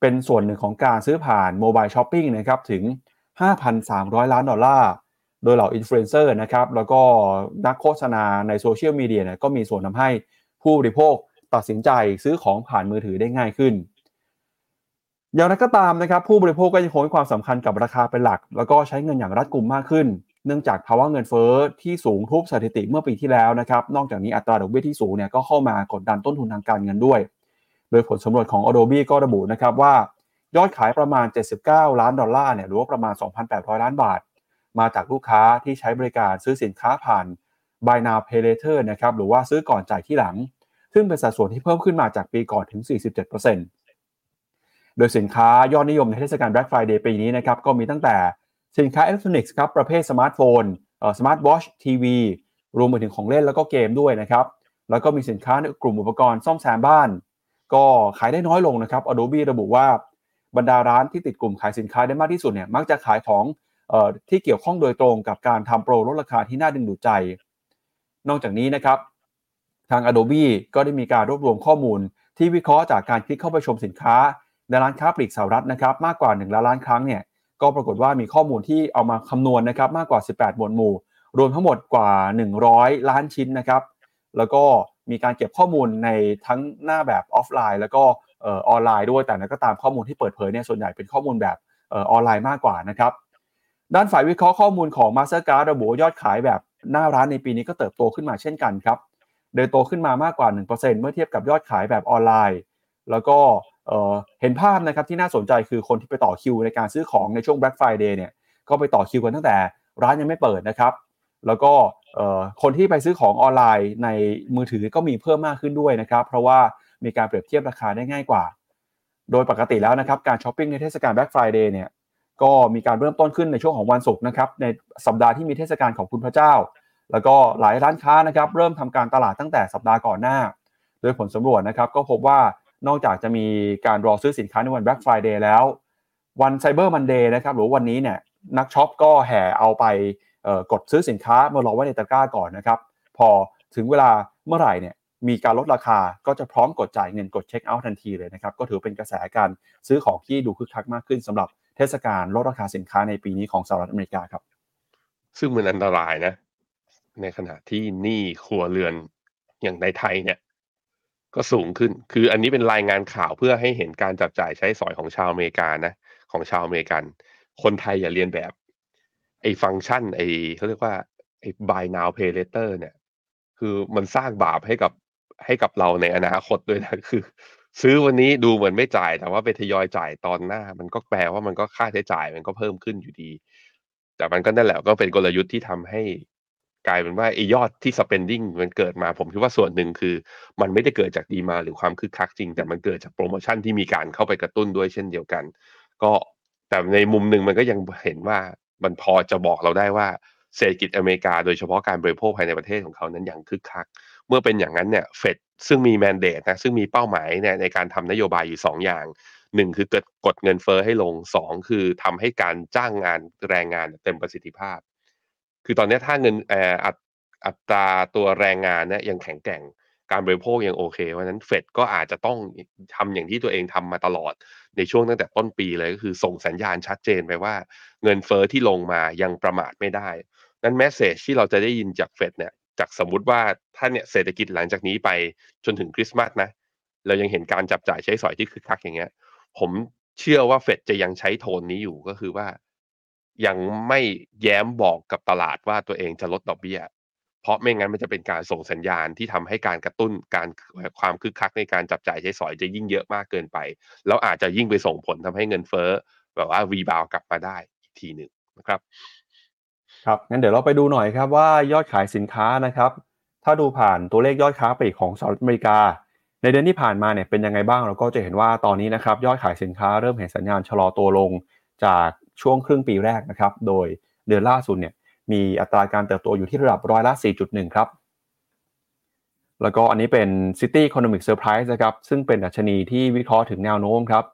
เป็นส่วนหนึ่งของการซื้อผ่านโมบายช้อปปิ้งนะครับถึง 5,300 ล้านดอลลาร์ โดยเหล่าอินฟลูเอนเซอร์นะครับแล้วก็นักโฆษณาในโซเชียลมีเดียเนี่ยก็มีส่วนทำให้ผู้บริโภคตัดสินใจซื้อของผ่านมือถือได้ง่ายขึ้น อย่างไรก็ตามนะครับผู้บริโภคก็ยังคงให้ความสำคัญกับราคาเป็นหลัก แล้วก็ใช้เงินอย่างรัดกุมมากขึ้น เนื่องจากภาวะเงินเฟ้อที่สูงทุบสถิติเมื่อปีที่แล้วนะครับนอกจากนี้อัตราดอกเบี้ยที่สูงเนี่ยก็เข้ามากดดันต้นทุนทางการเงินด้วย โดยผลสำรวจของ Adobe ก็ระบุนะครับว่ายอดขายประมาณ 79 ล้านดอลลาร์เนี่ยหรือว่าประมาณ 2,800 ล้านบาท มาจากลูกค้าที่ใช้บริการซื้อสินค้าผ่าน Buy Now Pay Later นะครับหรือว่าซื้อก่อนจ่ายทีหลัง ซึ่งเป็นสัดส่วนที่เพิ่มขึ้นมาจากปีก่อนถึง 47%โดยสินค้ายอดนิยมในเทศกาล Black Friday ปีนี้นะครับก็มีตั้งแต่สินค้าอิเล็กทรอนิกส์ครับประเภทสมาร์ทโฟนเอ่อสมาร์ทวอชทีวีรวมไปถึงของเล่นแล้วก็เกมด้วยนะครับแล้วก็มีสินค้าในกลุ่มอุปกรณ์ซ่อมแซมบ้าน ก็ขายได้น้อยลงนะครับ Adobe ระบุว่าบรรดาร้านที่ติดกลุ่มขายสินค้าได้มากที่สุดเนี่ยมักจะขายของ ที่เกี่ยวข้องโดยตรงกับการทำโปรลดราคาที่น่าดึงดูดใจ นอกจากนี้นะครับ ทาง Adobe ก็ได้มีการรวบรวมข้อมูล ที่วิเคราะห์จากการคลิกเข้าไปชมสินค้า ในร้านค้าปลีกสหรัฐนะครับ มากกว่า1ล้านล้านครั้งเนี่ยก็ปรากฏว่ามีข้อมูลที่เอามาคำนวณนะครับมากกว่า 18 หมวดหมู่ รวมทั้งหมดกว่า 100 ล้านชิ้นนะครับ แล้วก็มีการเก็บข้อมูลในทั้งหน้าแบบออฟไลน์ แล้วก็ออนไลน์ด้วยแต่นั้นก็ตามข้อมูลที่เปิดเผยเนี่ยส่วนใหญ่เป็นข้อมูลแบบออนไลน์มากกว่านะครับ ด้านฝ่ายวิเคราะห์ข้อมูลของ Mastercard ระบุยอดขายแบบหน้าร้านในปีนี้ก็เติบโตขึ้นมาเช่นกันครับ โดยโตขึ้นมามากกว่า 1%เมื่อเทียบกับยอดขายแบบออนไลน์ แล้วก็เห็นภาพนะครับที่น่าสนใจคือคนที่ไปต่อคิวในการซื้อของในช่วง Black Friday เนี่ยก็ไปต่อคิวกันตั้งแต่ร้านยังไม่เปิดนะครับ แล้วก็คนที่ไปซื้อของออนไลน์ในมือถือก็มีเพิ่มมากขึ้นด้วยนะครับ เพราะว่ามีการเปรียบเทียบราคาได้ง่ายกว่า โดยปกติแล้วนะครับการช้อปปิ้งในเทศกาล Black Friday เนี่ย ก็มีการเริ่มต้นขึ้นในช่วงของวันศุกร์นะครับในสัปดาห์ที่มีเทศกาลขอบคุณพระเจ้า แล้วก็หลายร้านค้านะครับเริ่มทำการตลาดตั้งแต่สัปดาห์ก่อนหน้า โดยผลสำรวจนะครับก็พบว่านอกจากจะมีการรอซื้อสินค้าในวัน Black Friday แล้ว วัน Cyber Monday นะครับหรือวันนี้เนี่ยนักช็อปก็แห่เอาไปกดซื้อสินค้ามารอไว้ในตะกร้าก่อนนะครับพอถึงเวลาเมื่อไหร่เนี่ยมีการลดราคาก็จะพร้อมกดจ่ายเงินกดเช็คเอาท์ทันทีเลยนะครับ ก็ถือเป็นกระแสการซื้อของที่ดูคึกคักมากขึ้นสำหรับ เทศกาลลดราคาสินค้าในปีนี้ของสหรัฐอเมริกาครับ ซึ่งมันอันตรายนะ ในขณะที่หนี้ครัวเรือนอย่างในไทยเนี่ย ก็สูงขึ้น คืออันนี้เป็นรายงานข่าวเพื่อให้เห็นการจับจ่ายใช้สอยของชาวอเมริกานะ ของชาวอเมริกัน คนไทยอย่าเรียนแบบ ไอ้ฟังก์ชัน ไอ้เขาเรียกว่าไอ้ buy now pay later เนี่ย คือมันสร้างบาปให้กับให้กับเราในอนาคตด้วยนะ คือ ซื้อวันนี้ดูเหมือนไม่จ่าย แต่ว่าไปทยอยจ่ายตอนหน้า มันก็แปลว่ามันก็ค่าใช้จ่ายมันก็เพิ่มขึ้นอยู่ดี แต่มันก็นั่นแหละก็เป็นกลยุทธ์ที่ทำให้กลายเป็นว่าไอ้ยอดที่ spending มันเกิดมาผมคิดว่าส่วนหนึ่งคือ มันไม่ได้เกิดจากดีมาหรือความคึกคักจริง แต่มันเกิดจากโปรโมชั่นที่มีการเข้าไปกระตุ้นด้วยเช่นเดียวกัน ก็แต่ในมุมหนึ่งมันก็ยังเห็นว่ามันพอจะบอกเราได้ว่าเศรษฐกิจอเมริกาโดยเฉพาะการบริโภคภายในประเทศของเขานั้นยังคึกคัก เมื่อเป็นอย่างนั้นเนี่ยเฟด ซึ่งมีแมนเดตนะซึ่งมีเป้าหมายเนี่ยในการทำนโยบายอยู่ 2 อย่างหนึ่งคือเกิดกดเงินเฟอ้อให้ลงสองคือทำให้การจ้างงานแรงงานเต็มประสิทธิภาพ คือตอนนี้ถ้าเงินออัตราตัวแรงงานเนี่ยยังแข็งแกร่งการบริโภคยังโอเคเพราะนั้นเฟดก็อาจจะต้องทำอย่างที่ตัวเองทำมาตลอดในช่วงตั้งแต่ต้นปีเลยก็คือส่งสัญญาณชัดเจนไปว่า เงินเฟอ้อที่ลงมายังประมาทไม่ได้ นั้นแมสเซจที่เราจะได้ยินจากเฟดเนี่ย จากสมมุติว่าถ้าเนี่ยเศรษฐกิจหลังจากนี้ไปจนถึงคริสต์มาสนะ เรายังเห็นการจับจ่ายใช้สอยที่คึกคักอย่างเงี้ย ผมเชื่อว่าเฟดจะยังใช้โทนนี้อยู่ก็คือว่า ยังไม่แย้มบอกกับตลาดว่าตัวเองจะลดดอกเบี้ย เพราะไม่งั้นมันจะเป็นการส่งสัญญาณที่ทำให้การกระตุ้นการความคึกคักในการจับจ่ายใช้สอยจะยิ่งเยอะมากเกินไป แล้วอาจจะยิ่งไปส่งผลทำให้เงินเฟ้อแบบว่ารีบาวกลับมาได้อีกทีหนึ่งนะครับ ครับงั้นเดี๋ยวเราไปดูหน่อยครับว่ายอดขายสินค้านะครับ ถ้าดูผ่านตัวเลขยอดค้าปลีกของสหรัฐอเมริกา ในเดือนที่ผ่านมาเนี่ยเป็นยังไงบ้างเราก็จะเห็นว่าตอนนี้นะครับยอดขายสินค้าเริ่มเห็นสัญญาณชะลอตัวลงจากช่วงครึ่งปีแรกนะครับโดยเดือนล่าสุดเนี่ยมีอัตราการเติบโตอยู่ที่ระดับร้อยละ 4.1 ครับ แล้วก็อันนี้เป็น City Economic Surprise นะครับซึ่งเป็นดัชนีที่วิเคราะห์ถึงแนวโน้มครับ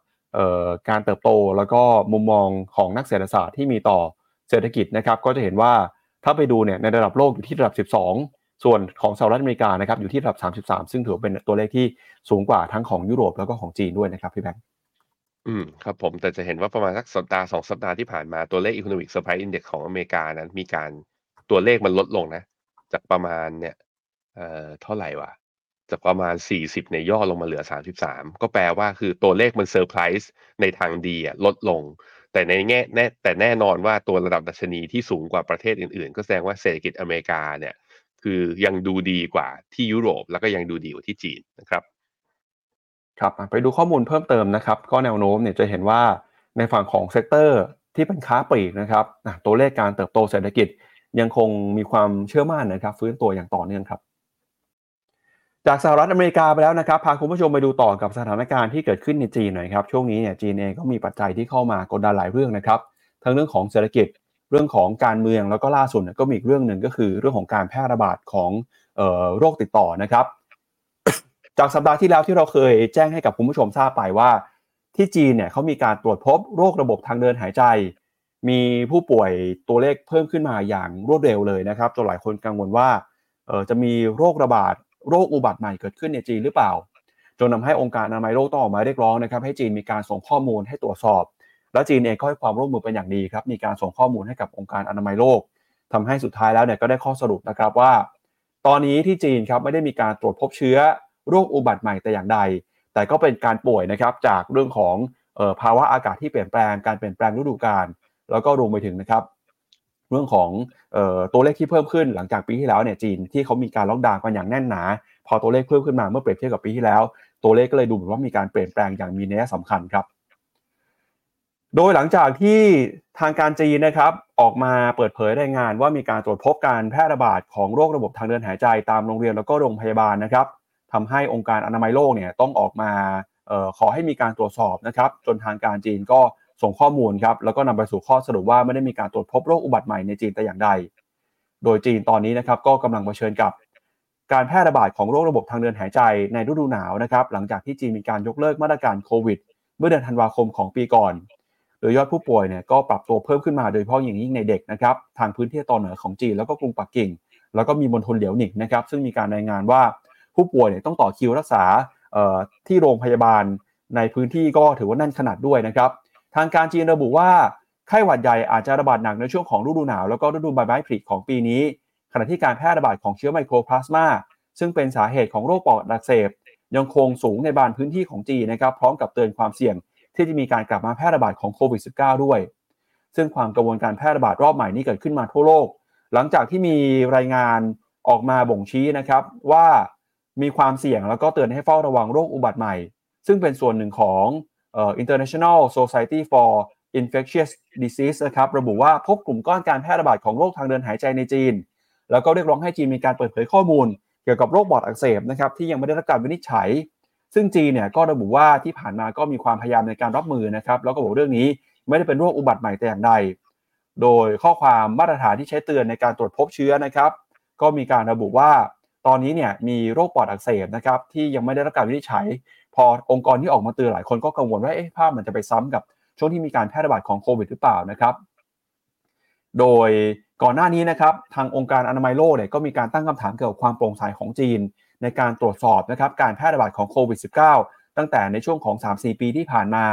การเติบโตแล้วก็มุมมองของนักเศรษฐศาสตร์ที่มีต่อ เศรษฐกิจนะครับก็จะเห็นว่าถ้าไปดูเนี่ยในระดับโลกอยู่ที่ระดับ 12 ส่วนของสหรัฐอเมริกานะครับอยู่ที่ระดับ 33 ซึ่งถือเป็นตัวเลขที่สูงกว่าทั้งของยุโรปแล้วก็ของจีนด้วยนะครับพี่แบงค์อืมครับผมแต่จะเห็นว่าประมาณสักสัปดาห์สองสัปดาห์ที่ผ่านมาตัวเลข Economic Surprise Index ของอเมริกานั้นมีการตัวเลขมันลดลงนะ จากประมาณเนี่ยเอ่อเท่าไหร่วะจากประมาณ 40 ในย่อลงมาเหลือ 33 ก็แปลว่าคือตัวเลขมันเซอร์ไพรส์ในทางดีอะลดลง แต่ในแง่แน่แต่แน่นอนว่าตัวระดับดัชนีที่สูงกว่าประเทศอื่นๆ ก็แสดงว่าเศรษฐกิจอเมริกาเนี่ย คือยังดูดีกว่าที่ยุโรปแล้วก็ยังดูดีกว่าที่จีนนะครับ ครับไปดูข้อมูลเพิ่มเติมนะครับ ก็แนวโน้มเนี่ยจะเห็นว่าในฝั่งของ sector ที่เป็นค้าปลีกนะครับตัวเลขการเติบโตเศรษฐกิจยังคงมีความเชื่อมั่นนะครับ ฟื้นตัวอย่างต่อเนื่องครับ จากสหรัฐอเมริกาไปแล้วนะครับพาคุณผู้ชมไปดูต่อกับสถานการณ์ที่เกิดขึ้นในจีนหน่อยครับช่วงนี้เนี่ยจีนเองก็มีปัจจัยที่เข้ามากดดันหลายเรื่องนะครับทั้งเรื่องของเศรษฐกิจเรื่องของการเมืองแล้วก็ล่าสุดก็มีอีกเรื่องหนึ่งก็คือเรื่องของการแพร่ระบาดของโรคติดต่อนะครับ จากสัปดาห์ที่แล้วที่เราเคยแจ้งให้กับคุณผู้ชมทราบไปว่า ที่จีนเนี่ยเขามีการตรวจพบโรคระบบทางเดินหายใจ มีผู้ป่วยตัวเลขเพิ่มขึ้นมาอย่างรวดเร็วเลยนะครับจนหลายคนกังวลว่าจะมีโรคระบาด โรคอุบัติใหม่เกิดขึ้นในจีนหรือเปล่า จนทาให้องค์การอนามัยโลกต้องออกมาเรียกร้องนะครับให้จีนมีการส่งข้อมูลให้ตรวจสอบ และจีนเองก็ให้ความร่วมมือเป็นอย่างดีครับมีการส่งข้อมูลให้กับองค์การอนามัยโลกทำให้สุดท้ายแล้วเนี่ยก็ได้ข้อสรุปนะครับว่า ตอนนี้ที่จีนครับไม่ได้มีการตรวจพบเชื้อโรคอุบัติใหม่แต่อย่างใด แต่ก็เป็นการป่วยนะครับจากเรื่องของออภาวะอากาศที่เปลี่ยนแปลงการเปลี่ยนแปลงฤดูกาลแล้วก็รวมไปถึงนะครับ เรื่องของออตัวเลขที่เพิ่มขึ้นหลังจากปีที่แล้วเนี่ยจีนที่เขามีการล็อกดาวน์กันอย่างแน่นหนา พอตัวเลขเพิ่มขึ้นมาเมื่อเปรียบเทียบกับปีที่แล้ว ตัวเลขก็เลยดูเหมือนว่ามีการเปลี่ยนแปลงอย่างมีนัยสำคัญครับ โดยหลังจากที่ทางการจีนนะครับออกมาเปิดเผยรายงานว่ามีการตรวจพบการแพร่ระบาดของโรคระบบทางเดินหายใจตามโรงเรียนแล้วก็โรงพยาบาลนะครับทำให้องค์การอนามัยโลกเนี่ยต้องออกมาออขอให้มีการตรวจสอบนะครับ จนทางการจีนก็ ส่งข้อมูลครับแล้วก็นำไปสู่ข้อสรุปว่าไม่ได้มีการตรวจพบโรคอุบัติใหม่ในจีนแต่อย่างใด โดยจีนตอนนี้นะครับก็กำลังเผชิญกับการแพร่ระบาดของโรคระบบทางเดินหายใจในฤดูหนาวนะครับหลังจากที่จีนมีการยกเลิกมาตรการโควิด เมื่อเดือนธันวาคมของปีก่อน โดยยอดผู้ป่วยเนี่ยก็ปรับตัวเพิ่มขึ้นมาโดยเฉพาะอย่างยิ่งในเด็กนะครับทางพื้นที่ตอนเหนือของจีนแล้วก็กรุงปักกิ่ง แล้วก็มีมณฑลเหลียวหนิงนะครับซึ่งมีการรายงานว่าผู้ป่วยเนี่ยต้องต่อคิวรักษาที่โรงพยาบาลในพื้นที่ก็ถือว่าแน่นขนาดด้วยนะครับ ทางการจีนระบุว่าไข้หวัดใหญ่อาจจะระบาดหนักในช่วงของฤดูหนาวแล้วก็ฤดูใบไม้ผลิของปีนี้ ขณะที่การแพร่ระบาดของเชื้อไมโครพลาสมาซึ่งเป็นสาเหตุของโรคปอดอักเสบยังคงสูงในบางพื้นที่ของจีนนะครับพร้อมกับเตือนความเสี่ยงที่จะมีการกลับมาแพร่ระบาดของโควิด -19 ด้วย ซึ่งความกังวลการแพร่ระบาดรอบใหม่นี้เกิดขึ้นมาทั่วโลก หลังจากที่มีรายงานออกมาบ่งชี้นะครับว่ามีความเสี่ยงแล้วก็เตือนให้เฝ้าระวังโรคอุบัติใหม่ ซึ่งเป็นส่วนหนึ่งของ International Society for Infectious Disease นะครับระบุว่าพบกลุ่มก้อนการแพร่ระบาดของโรคทางเดินหายใจในจีน แล้วก็เรียกร้องให้จีนมีการเปิดเผยข้อมูล เกี่ยวกับโรคบอดอักเสบนะครับที่ยังไม่ได้รับการวินิจฉัย ซึ่งจีนเนี่ยก็ระบุว่าที่ผ่านมาก็มีความพยายามในการรับมือนะครับแล้วก็บอกเรื่องนี้ไม่ได้เป็นโรคอุบัติใหม่แต่อย่างใด โดยข้อความมาตรฐานที่ใช้เตือนในการตรวจพบเชื้อนะครับก็มีการระบุว่า ตอนนี้เนี่ยมีโรคปอดอักเสบนะครับที่ยังไม่ได้รับการวินิจฉัย พอองค์กรที่ออกมาเตือนหลายคนก็กังวลว่าเอ๊ะภาพมันจะไปซ้ำกับช่วงที่มีการแพร่ระบาดของโควิดหรือเปล่านะครับ โดยก่อนหน้านี้นะครับทางองค์การอนามัยโลกเนี่ยก็มีการตั้งคำถามเกี่ยวกับความโปร่งใสของจีน ในการตรวจสอบนะครับการแพร่ระบาดของโควิด -19 ตั้งแต่ในช่วงของ 3-4 ปีที่ผ่านมา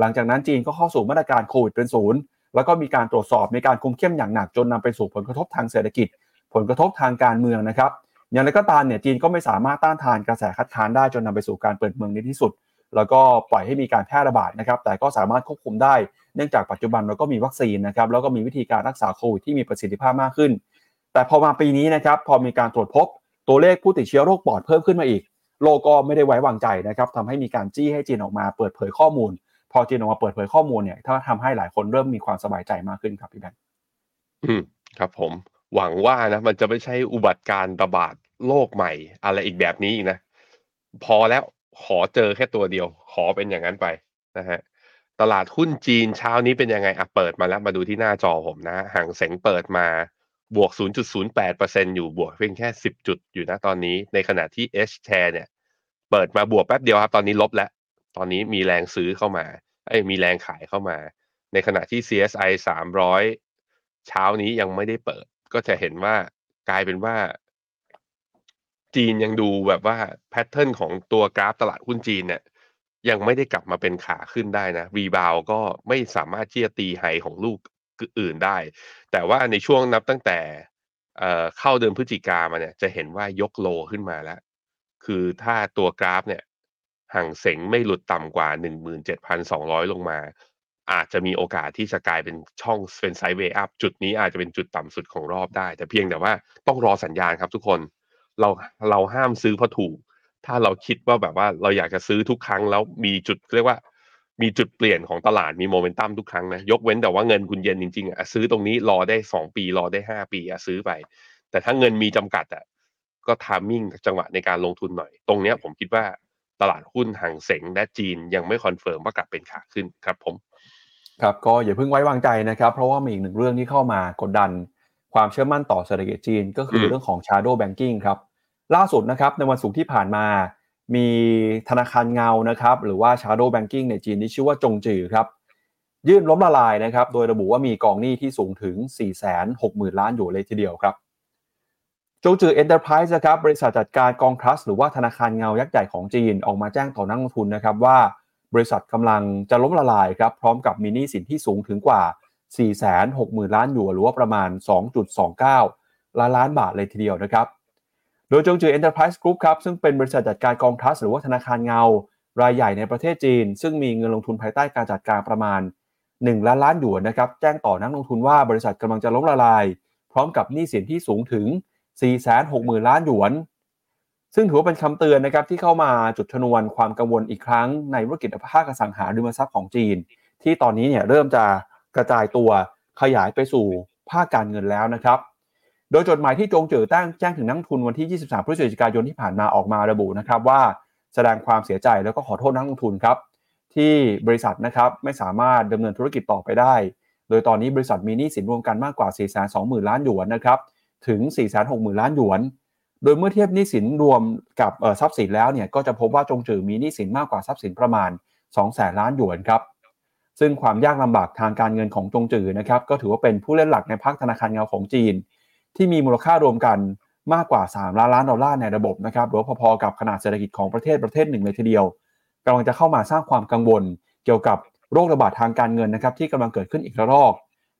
หลังจากนั้นจีนก็เข้าสู่มาตรการโควิดเป็นศูนย์แล้วก็มีการตรวจสอบมีการคุมเข้มอย่างหนักจนนำไปสู่ผลกระทบทางเศรษฐกิจ ผลกระทบทางการเมืองนะครับ อย่างไรก็ตามเนี่ยจีนก็ไม่สามารถต้านทานกระแสคัดค้านได้จนนำไปสู่การเปิดเมืองในที่สุด แล้วก็ปล่อยให้มีการแพร่ระบาดนะครับแต่ก็สามารถควบคุมได้เนื่องจากปัจจุบันเราก็มีวัคซีนนะครับแล้วก็มีวิธีการรักษาโควิดที่มีประสิทธิภาพมากขึ้น แต่พอมาปีนี้นะครับพอมีการตรวจพบตัวเลขผู้ติดเชื้อโรคปอดเพิ่มขึ้นมาอีก โลกก็ไม่ได้ไว้วางใจนะครับทำให้มีการจี้ให้จีนออกมาเปิดเผยข้อมูล พอจีนออกมาเปิดเผยข้อมูลเนี่ยถ้าทำให้หลายคนเริ่มมีความสบายใจมากขึ้นครับพี่แบงค์อืมครับผม หวังว่านะมันจะไม่ใช่อุบัติการระบาดโรคใหม่ อะไรอีกแบบนี้อีกนะ พอแล้วขอเจอแค่ตัวเดียว ขอเป็นอย่างนั้นไปนะฮะตลาดหุ้นจีนเช้านี้เป็นยังไงอะเปิดมาแล้วมาดูที่หน้าจอผมนะห่างเสงเปิดมาบวก 0.08%อยู่บวกเพียงแค่ 10 จุดอยู่นะตอนนี้ ในขณะที่ H share เนี่ย เปิดมาบวกแป๊บเดียวครับ ตอนนี้ลบแล้ว ตอนนี้มีแรงซื้อเข้ามาไอ้ยมีแรงขายเข้ามา ในขณะที่ CSI 300 เช้านี้ยังไม่ได้เปิด ก็จะเห็นว่ากลายเป็นว่า จีนยังดูแบบว่า pattern ของตัวกราฟตลาดหุ้นจีนเนี่ยยังไม่ได้กลับมาเป็นขาขึ้นได้นะ rebound ก็ไม่สามารถที่จะตี high ของลูกอื่นได้ แต่ว่าในช่วงนับตั้งแต่เอ่อเข้าเดือนพฤศจิกามาเนี่ย จะเห็นว่ายก low ขึ้นมาแล้ว คือถ้าตัวกราฟเนี่ยฮั่งเส็งไม่หลุดต่ำกว่า 17,200 ลงมา อาจจะมีโอกาสที่จะกลายเป็นช่องเป็น sideway up จุดนี้อาจจะเป็นจุดต่ำสุดของรอบได้ แต่เพียงแต่ว่าต้องรอสัญญาณครับทุกคนเราเราห้ามซื้อเพราะถูก ถ้าเราคิดว่าแบบว่าเราอยากจะซื้อทุกครั้งแล้วมีจุดเรียกว่ามีจุดเปลี่ยนของตลาดมีโมเมนตัมทุกครั้งนะยกเว้นแต่ว่าเงินคุณเย็นจริงๆอะซื้อตรงนี้รอได้สองปีรอได้ห้าปีอะซื้อไป แต่ถ้าเงินมีจำกัดอะก็ timing จังหวะในการลงทุนหน่อย ตรงเนี้ยผมคิดว่าตลาดหุ้นฮั่งเส็งและจีนยังไม่ confirm ว่ากลับเป็นขาขึ้นครับผม ครับก็อย่าเพิ่งไว้วางใจนะครับ เพราะว่ามีอีกหนึ่งเรื่องที่เข้ามากดดัน ความเชื่อมั่นต่อเศรษฐกิจจีน ก็คือมเรื่องของ shadow banking ครับล่าสุดนะครับในวันศุกร์ที่ผ่านมา มีธนาคารเงานะครับหรือว่า shadow banking ในจีนที่ชื่อว่าจงจือครับยื่นล้มละลายนะครับโดยระบุว่ามีกองหนี้ที่สูงถึง 460,000 ล้านหยวนเลยทีเดียวครับจงจือ Enterprise นะครับบริษัทจัดการกองทรัสต์หรือว่าธนาคารเงายักษ์ใหญ่ของจีนออกมาแจ้งต่อนักลงทุนนะครับว่า บริษัทกำลังจะล้มละลายครับพร้อมกับมีหนี้สินที่สูงถึงกว่า 460,000 ล้านหยวนหรือว่าประมาณ 2.29 ล้านล้านบาทเลยทีเดียวนะครับโดยจงจือ Enterprise Group ครับซึ่งเป็นบริษัทจัดการกองทัพหรือว่าธนาคารเงา รายใหญ่ในประเทศจีน ซึ่งมีเงินลงทุนภายใต้การจัดการประมาณ 1 ล้านล้านหยวนนะครับแจ้งต่อนักลงทุนว่าบริษัทกำลังจะล้มละลาย พร้อมกับหนี้สินที่สูงถึง 460,000 ล้านหยวน ซึ่งถือว่าเป็นคำเตือนนะครับที่เข้ามาจุดชนวนความกังวลอีกครั้งในธุรกิจภาคอสังหาริมทรัพย์ของจีน ที่ตอนนี้เนี่ยเริ่มจะกระจายตัวขยายไปสู่ภาคการเงินแล้วนะครับ โดยจดหมายที่จงเจือตั้งแจ้งถึงนักทุนวันที่ 23 พฤศจิกายนที่ผ่านมาออกมาระบุนะครับว่าแสดงความเสียใจแล้วก็ขอโทษนักลงทุนครับที่บริษัทนะครับไม่สามารถดำเนินธุรกิจต่อไปได้ โดยตอนนี้บริษัทมีหนี้สินรวมกันมากกว่า 420,000 ล้านหยวนนะครับถึง 460,000 ล้านหยวน โดยเมื่อเทียบหนี้สินรวมกับทรัพย์สินแล้วเนี่ยก็จะพบว่าจงจือมีหนี้สินมากกว่าทรัพย์สินประมาณ200,000ล้านหยวนครับซึ่งความยากลำบากทางการเงินของจงจือนะครับก็ถือว่าเป็นผู้เล่นหลักในภาคธนาคารเงาของจีน ที่มีมูลค่ารวมกันมากกว่า 3 ล้านล้านดอลลาร์ในระบบนะครับหรือพอๆกับขนาดเศรษฐกิจของประเทศประเทศหนึ่งเลยทีเดียวกำลังจะเข้ามาสร้างความกังวล เกี่ยวกับโรคระบาดทางการเงินนะครับที่กำลังเกิดขึ้นอีกระลอก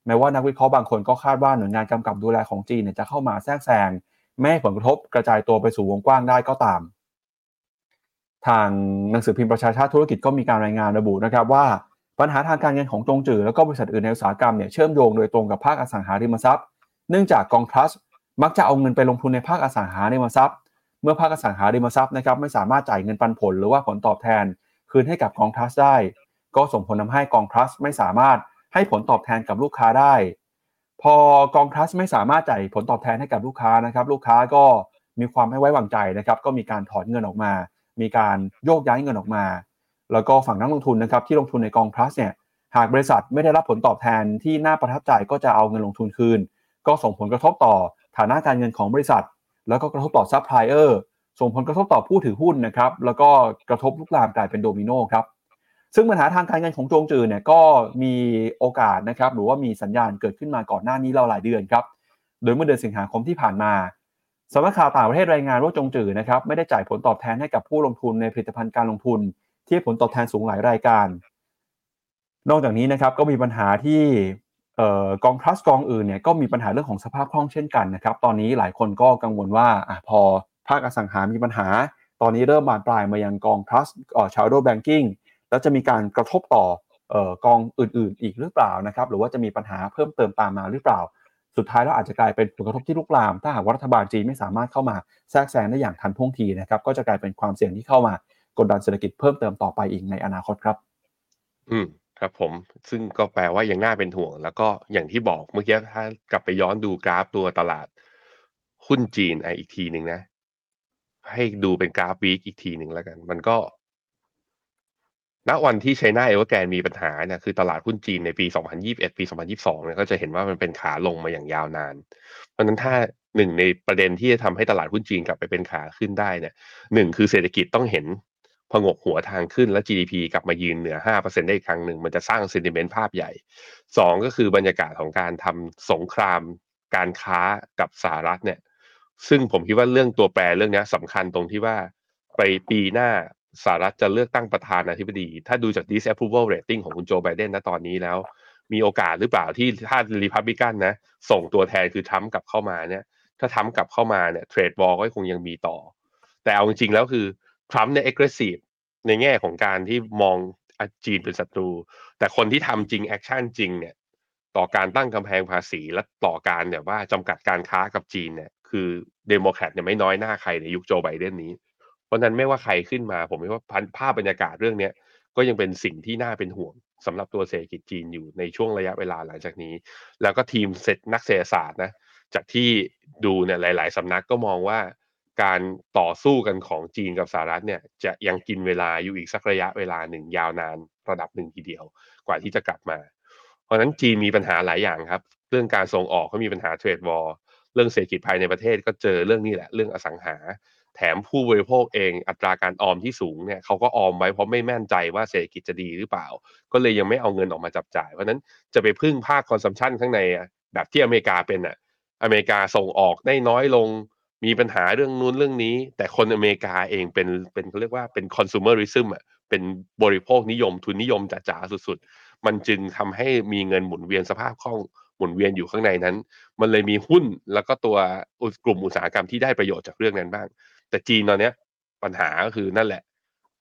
แม้ว่านักวิเคราะห์บางคนก็คาดว่าหน่วยงานกำกับดูแลของจีนจะเข้ามาแทรกแซง ไม่ให้ผลกระทบกระจายตัวไปสู่วงกว้างได้ก็ตาม ทางหนังสือพิมพ์ประชาชาติธุรกิจก็มีการรายงานระบุนะครับว่าปัญหาทางการเงินของจงจือแล้วก็บริษัทอื่นในอุตสาหกรรมเนี่ยเชื่อมโยงโดยตรงกับภาคอสังหาริมทรัพย์ เนื่องจากกองทรัสมักจะเอาเงินไปลงทุนในภาคอสังหาริมทรัพย์ เมื่อภาคอสังหาริมทรัพย์นะครับไม่สามารถจ่ายเงินปันผลหรือว่าผลตอบแทน คืนให้กับกองทรัสได้ ก็ส่งผลทาให้กองทรัสไม่สามารถให้ผลตอบแทนกับลูกค้าได้ พอกองทรัสไม่สามารถจ่ายผลตอบแทนให้กับลูกค้านะครับ ลูกค้าก็มีความไม่ไว้วางใจนะครับ ก็มีการถอนเงินออกมา มีการโยกย้ายเงินออกมา แล้วก็ฝั่งนักลงทุนนะครับที่ลงทุนในกองทรัสต์เนี่ยหากบริษัทไม่ได้รับผลตอบแทนที่น่าประทับใจก็จะเอาเงินลงทุนคืน ก็ส่งผลกระทบต่อฐานะการเงินของบริษัท แล้วก็กระทบต่อซัพพลายเออร์ส่งผลกระทบต่อผู้ถือหุ้นนะครับแล้วก็กระทบลุกลามกลายเป็นโดมิโนครับ ซึ่งปัญหาทางการเงินของจงจือเนี่ยก็มีโอกาสนะครับหรือว่ามีสัญญาณเกิดขึ้นมาก่อนหน้านี้เราหลายเดือนครับโดยเมื่อเดือนสิงหาคมที่ผ่านมาสำนักข่าวต่างประเทศรายงานว่าจงจือนะครับไม่ได้จ่ายผลตอบแทนให้กับผู้ลงทุนในผลิตภัณฑ์การลงทุน ที่ผลตอบแทนสูงหลายรายการ นอกจากนี้นะครับก็มีปัญหาที่กองทรัสกองอื่นเนี่ยก็มีปัญหาเรื่องของสภาพคล่องเช่นกันนะครับตอนนี้หลายคนก็กังวลว่าอพอภาคอสังหามีปัญหา ตอนนี้เริ่มบานปลายมายังกองทรัสชาร์โดแบงกิ้ง แล้วจะมีการกระทบต่อกองอื่นๆ อีกหรือเปล่านะครับ หรือว่าจะมีปัญหาเพิ่มเติมตามมาหรือเปล่า สุดท้ายแล้วอาจจะกลายเป็นผลกระทบที่ลุกลาม ถ้าหากว่ารัฐบาลจีนไม่สามารถเข้ามาแทรกแซงได้อย่างทันท่วงทีนะครับ ก็จะกลายเป็นความเสี่ยงที่เข้ามากดดันเศรษฐกิจเพิ่มเติมต่อไปอีกในอนาคตครับ อืมครับผมซึ่งก็แปลว่ายังน่าเป็นห่วง แล้วก็อย่างที่บอกเมื่อกี้ถ้ากลับไปย้อนดูกราฟตัวตลาดหุ้นจีนไออีกทีหนึ่งนะ ให้ดูเป็นกราฟวีคอีกทีหนึ่งแล้วกัน มันก็ ณวันที่ China Evergrande มีปัญหาเนี่ยคือตลาดหุ้นจีนในปี 2021 ปี 2022เนี่ยก็จะเห็นว่ามันเป็นขาลงมาอย่างยาวนาน เพราะฉะนั้นถ้าหนึ่งในประเด็นที่จะทำให้ตลาดหุ้นจีนกลับไปเป็นขาขึ้นได้เนี่ยหนึ่งคือเศรษฐกิจต้องเห็นผงกหัวทางขึ้นและ GDP กลับมายืนเหนือ 5%ได้อีกครั้งหนึ่ง มันจะสร้าง sentiment ภาพใหญ่ 2 ก็คือบรรยากาศของการทำสงครามการค้ากับสหรัฐเนี่ย ซึ่งผมคิดว่าเรื่องตัวแปรเรื่องนี้สำคัญตรงที่ว่าไปปีหน้า สหรัฐจะเลือกตั้งประธานาธิบดี ถ้าดูจาก disapproval rating ของคุณโจไบเดนณตอนนี้แล้ว มีโอกาสหรือเปล่าที่ถ้ารีพับลิกันนะ ส่งตัวแทนคือทรัมป์กลับเข้ามาเนี่ย ถ้าทรัมป์กลับเข้ามาเนี่ย trade war ก็คงยังมีต่อ แต่เอาจริงๆแล้วคือทรัมป์เนี่ย aggressive ในแง่ของการที่มองจีนเป็นศัตรู แต่คนที่ทำจริง action จริงเนี่ย ต่อการตั้งกำแพงภาษีและต่อการเนี่ยว่าจำกัดการค้ากับจีนเนี่ย คือเดโมแครตเนี่ยไม่น้อยหน้าใครในยุคโจไบเดนนี้ เพราะนั้นไม่ว่าใครขึ้นมา ผมว่าภาพบรรยากาศเรื่องนี้ก็ยังเป็นสิ่งที่น่าเป็นห่วงสำหรับตัวเศรษฐกิจจีนอยู่ในช่วงระยะเวลาหลังจากนี้ แล้วก็ทีมเซตนักเศรษฐศาสตร์นะจากที่ดูเนี่ยหลาย ๆสำนักก็มองว่าการต่อสู้กันของจีนกับสหรัฐเนี่ยจะยังกินเวลาอยู่อีกสักระยะเวลาหนึ่งยาวนานระดับหนึ่งทีเดียว กว่าที่จะกลับมา เพราะฉะนั้นจีนมีปัญหาหลายอย่างครับ เรื่องการส่งออกก็มีปัญหา trade war เรื่องเศรษฐกิจภายในประเทศก็เจอเรื่องนี้แหละ เรื่องอสังหา แถมผู้บริโภคเองอัตราการออมที่สูงเนี่ยเขาก็ออมไว้เพราะไม่มั่นใจว่าเศรษฐกิจจะดีหรือเปล่า ก็เลยยังไม่เอาเงินออกมาจับจ่าย เพราะนั้นจะไปพึ่งภาค consumption ข้างในแบบที่อเมริกาเป็นอะอเมริกาส่งออกได้น้อยลงมีปัญหาเรื่องนู้นเรื่องนี้ แต่คนอเมริกาเองเป็นเป็นเขาเรียกว่าเป็นคอน sumerism อะเป็นบริโภคนิยมทุนนิยมจ๋าๆสุดๆ มันจึงทำให้มีเงินหมุนเวียนสภาพคล่องหมุนเวียนอยู่ข้างในนั้น มันเลยมีหุ้นแล้วก็ตัวกลุ่มอุตสาหกรรมที่ได้ประโยชน์จากเรื่องนั้นบ้าง แต่จีนตอนเนี้ย ปัญหาก็คือนั่นแหละ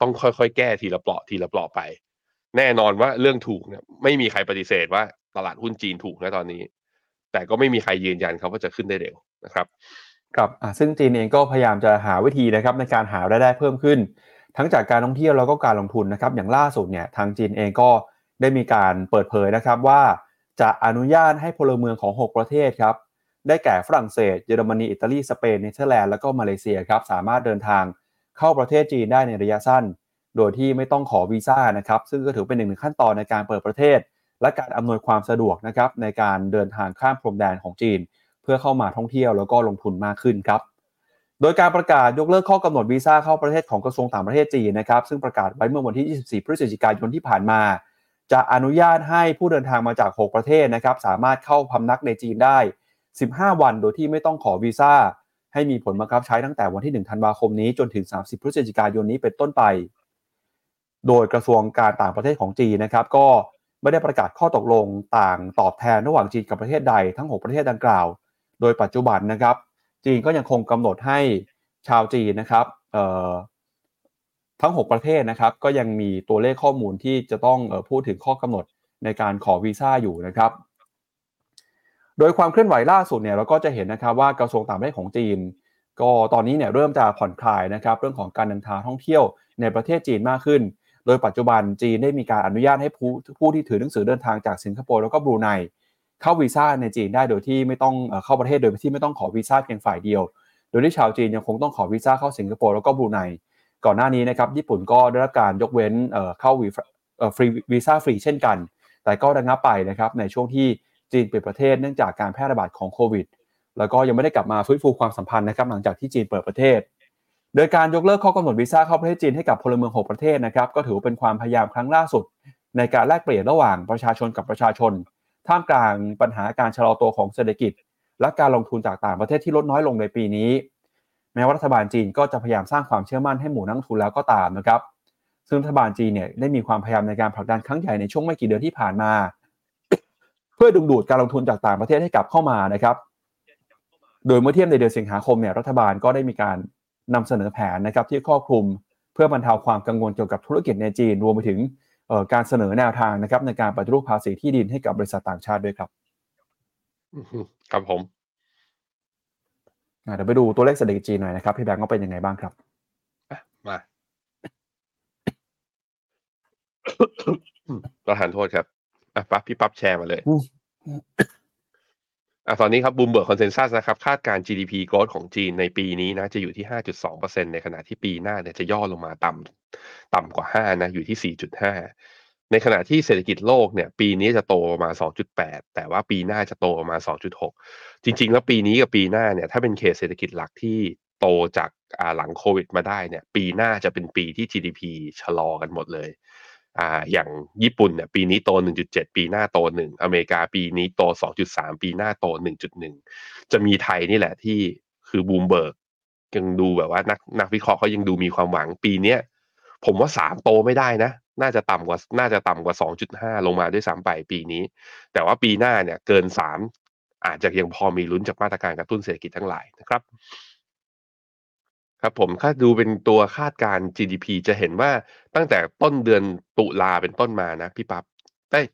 ต้องค่อยๆ แก้ทีละเปลาะทีละเปลาะไป แน่นอนว่าเรื่องถูกเนี่ยไม่มีใครปฏิเสธว่าตลาดหุ้นจีนถูกนะตอนนี้ แต่ก็ไม่มีใครยืนยันครับว่าจะขึ้นได้เร็วนะครับครับซึ่งจีนเองก็พยายามจะหาวิธีนะครับในการหารายได้เพิ่มขึ้น ทั้งจากการท่องเที่ยวแล้วก็การลงทุนนะครับ อย่างล่าสุดเนี่ยทางจีนเองก็ได้มีการเปิดเผยนะครับว่าจะอนุญาตให้พลเมืองของ 6 ประเทศครับ ได้แก่ฝรั่งเศส เยอรมนี อิตาลี สเปน เนเธอร์แลนด์ แล้วก็มาเลเซียครับ สามารถเดินทางเข้าประเทศจีนได้ในระยะสั้น โดยที่ไม่ต้องขอวีซ่านะครับ ซึ่งก็ถือเป็นหนึ่งในขั้นตอนในการเปิดประเทศ และการอำนวยความสะดวกนะครับในการเดินทางข้ามพรมแดนของจีน เพื่อเข้ามาท่องเที่ยวแล้วก็ลงทุนมากขึ้นครับ โดยการประกาศยกเลิกข้อกำหนดวีซ่าเข้าประเทศของกระทรวงต่างประเทศจีนนะครับ ซึ่งประกาศไว้เมื่อวันที่ 24 พฤศจิกายนที่ผ่านมา จะอนุญาตให้ผู้เดินทางมาจาก 6 ประเทศนะครับสามารถเข้าพำนักในจีนได้ 15 วัน โดยที่ไม่ต้องขอวีซ่าให้มีผลบังคับใช้ตั้งแต่วันที่1ธันวาคมนี้จนถึง 30 พฤศจิกายนนี้เป็นต้นไป โดยกระทรวงการต่างประเทศของจีนนะครับ ก็ไม่ได้ประกาศข้อตกลงต่างตอบแทนระหว่างจีนกับประเทศใดทั้ง 6 ประเทศดังกล่าว โดยปัจจุบันนะครับ จีนก็ยังคงกำหนดให้ชาวจีนนะครับทั้ง 6 ประเทศนะครับ ก็ยังมีตัวเลขข้อมูลที่จะต้องออพูดถึงข้อกำหนดในการขอวีซ่าอยู่นะครับ โดยความเคลื่อนไหวล่าสุดเนี่ยเราก็จะเห็นนะครับว่ากระทรวงต่างประเทศของจีน ก็ตอนนี้เนี่ยเริ่มจะผ่อนคลายนะครับเรื่องของการเดินทางท่องเที่ยวในประเทศจีนมากขึ้น โดยปัจจุบันจีนได้มีการอนุญาตให้ผู้ผู้ที่ถือหนังสือเดินทางจากสิงคโปร์แล้วก็บรูไนเข้าวีซ่าในจีนได้โดยที่ไม่ต้องเข้าประเทศโดยที่ไม่ต้องขอวีซ่าเพียงฝ่ายเดียว โดยที่ชาวจีนยังคงต้องขอวีซ่าเข้าสิงคโปร์แล้วก็บรูไนก่อนหน้านี้นะครับญี่ปุ่นก็ได้รับการยกเว้นเข้าวีฟรีวีซ่าฟรีเช่นกัน แต่ก็ระงับไปนะครับในช่วงที่ จีนปิดประเทศเนื่องจากการแพร่ระบาดของโควิด แล้วก็ยังไม่ได้กลับมาฟื้นฟูความสัมพันธ์นะครับหลังจากที่จีนเปิดประเทศ โดยการยกเลิกข้อกำหนดวีซ่าเข้าประเทศจีนให้กับพลเมือง 6 ประเทศนะครับก็ถือเป็นความพยายามครั้งล่าสุด ในการแลกเปลี่ยนระหว่างประชาชนกับประชาชน ท่ามกลางปัญหาการชะลอตัวของเศรษฐกิจ และการลงทุนจากต่างประเทศที่ลดน้อยลงในปีนี้ แม้ว่ารัฐบาลจีนก็จะพยายามสร้างความเชื่อมั่นให้หมู่นักทุนแล้วก็ตามนะครับซึ่งรัฐบาลจีนเนี่ยได้มีความพยายามในการผลักดันครั้งใหญ่ในช่วงไม่กี่เดือนที่ผ่านมา เพื่อดึงดูดการลงทุนจากต่างประเทศให้กลับเข้ามานะครับ โดยเมื่อเทียบในเดือนสิงหาคมเนี่ยรัฐบาลก็ได้มีการนำเสนอแผนนะครับที่ครอบคลุมเพื่อบรรเทาความกังวลเกี่ยวกับธุรกิจในจีนรวมไปถึงการเสนอแนวทางนะครับในการปฏิรูปภาษีที่ดินให้กับบริษัทต่างชาติด้วยครับครับผมเดี๋ยวไปดูตัวเลขเศรษฐกิจจีนหน่อยนะครับพี่แบงก์ก็เป็นยังไงบ้างครับมาประทานโทษครับ อะปั๊บพี่ปั๊บแชร์มาเลยอะตอนนี้ครับ Bloomberg consensus นะครับคาดการ GDP growth ของจีนในปีนี้นะจะอยู่ที่ 5.2%ในขณะที่ปีหน้าเนี่ยจะย่อลงมาต่ำต่ำกว่า 5 นะ อยู่ที่ 4.5 ในขณะที่เศรษฐกิจโลกเนี่ย ปีนี้จะโตประมาณ2.8 แต่ว่าปีหน้าจะโตประมาณ2.6 จริง ๆ แล้วปีนี้กับปีหน้าเนี่ยถ้าเป็นเคสเศรษฐกิจหลักที่โตจากหลังโควิดมาได้เนี่ย ปีหน้าจะเป็นปีที่ GDP ชะลอกันหมดเลย อ่าอย่างญี่ปุ่นเนี่ยปีนี้โต 1.7 ปีหน้าโต 1 อเมริกาปีนี้โต 2.3 ปีหน้าโต 1.1 จะมีไทยนี่แหละที่คือบูมเบิร์กยังดูแบบว่านักนักวิเคราะห์เขายังดูมีความหวังปีเนี้ยผมว่า3โตไม่ได้นะ น่าจะต่ำกว่า น่าจะต่ำกว่า2.5ลงมาด้วยซ้ำไปปีนี้ แต่ว่าปีหน้าเนี่ยเกิน3อาจจะยังพอมีลุ้นจากมาตรการกระตุ้นเศรษฐกิจทั้งหลายนะครับ ครับผมถ้าดูเป็นตัวคาดการ GDP จะเห็นว่าตั้งแต่ต้นเดือนตุลาเป็นต้นมานะพี่ปับ๊บ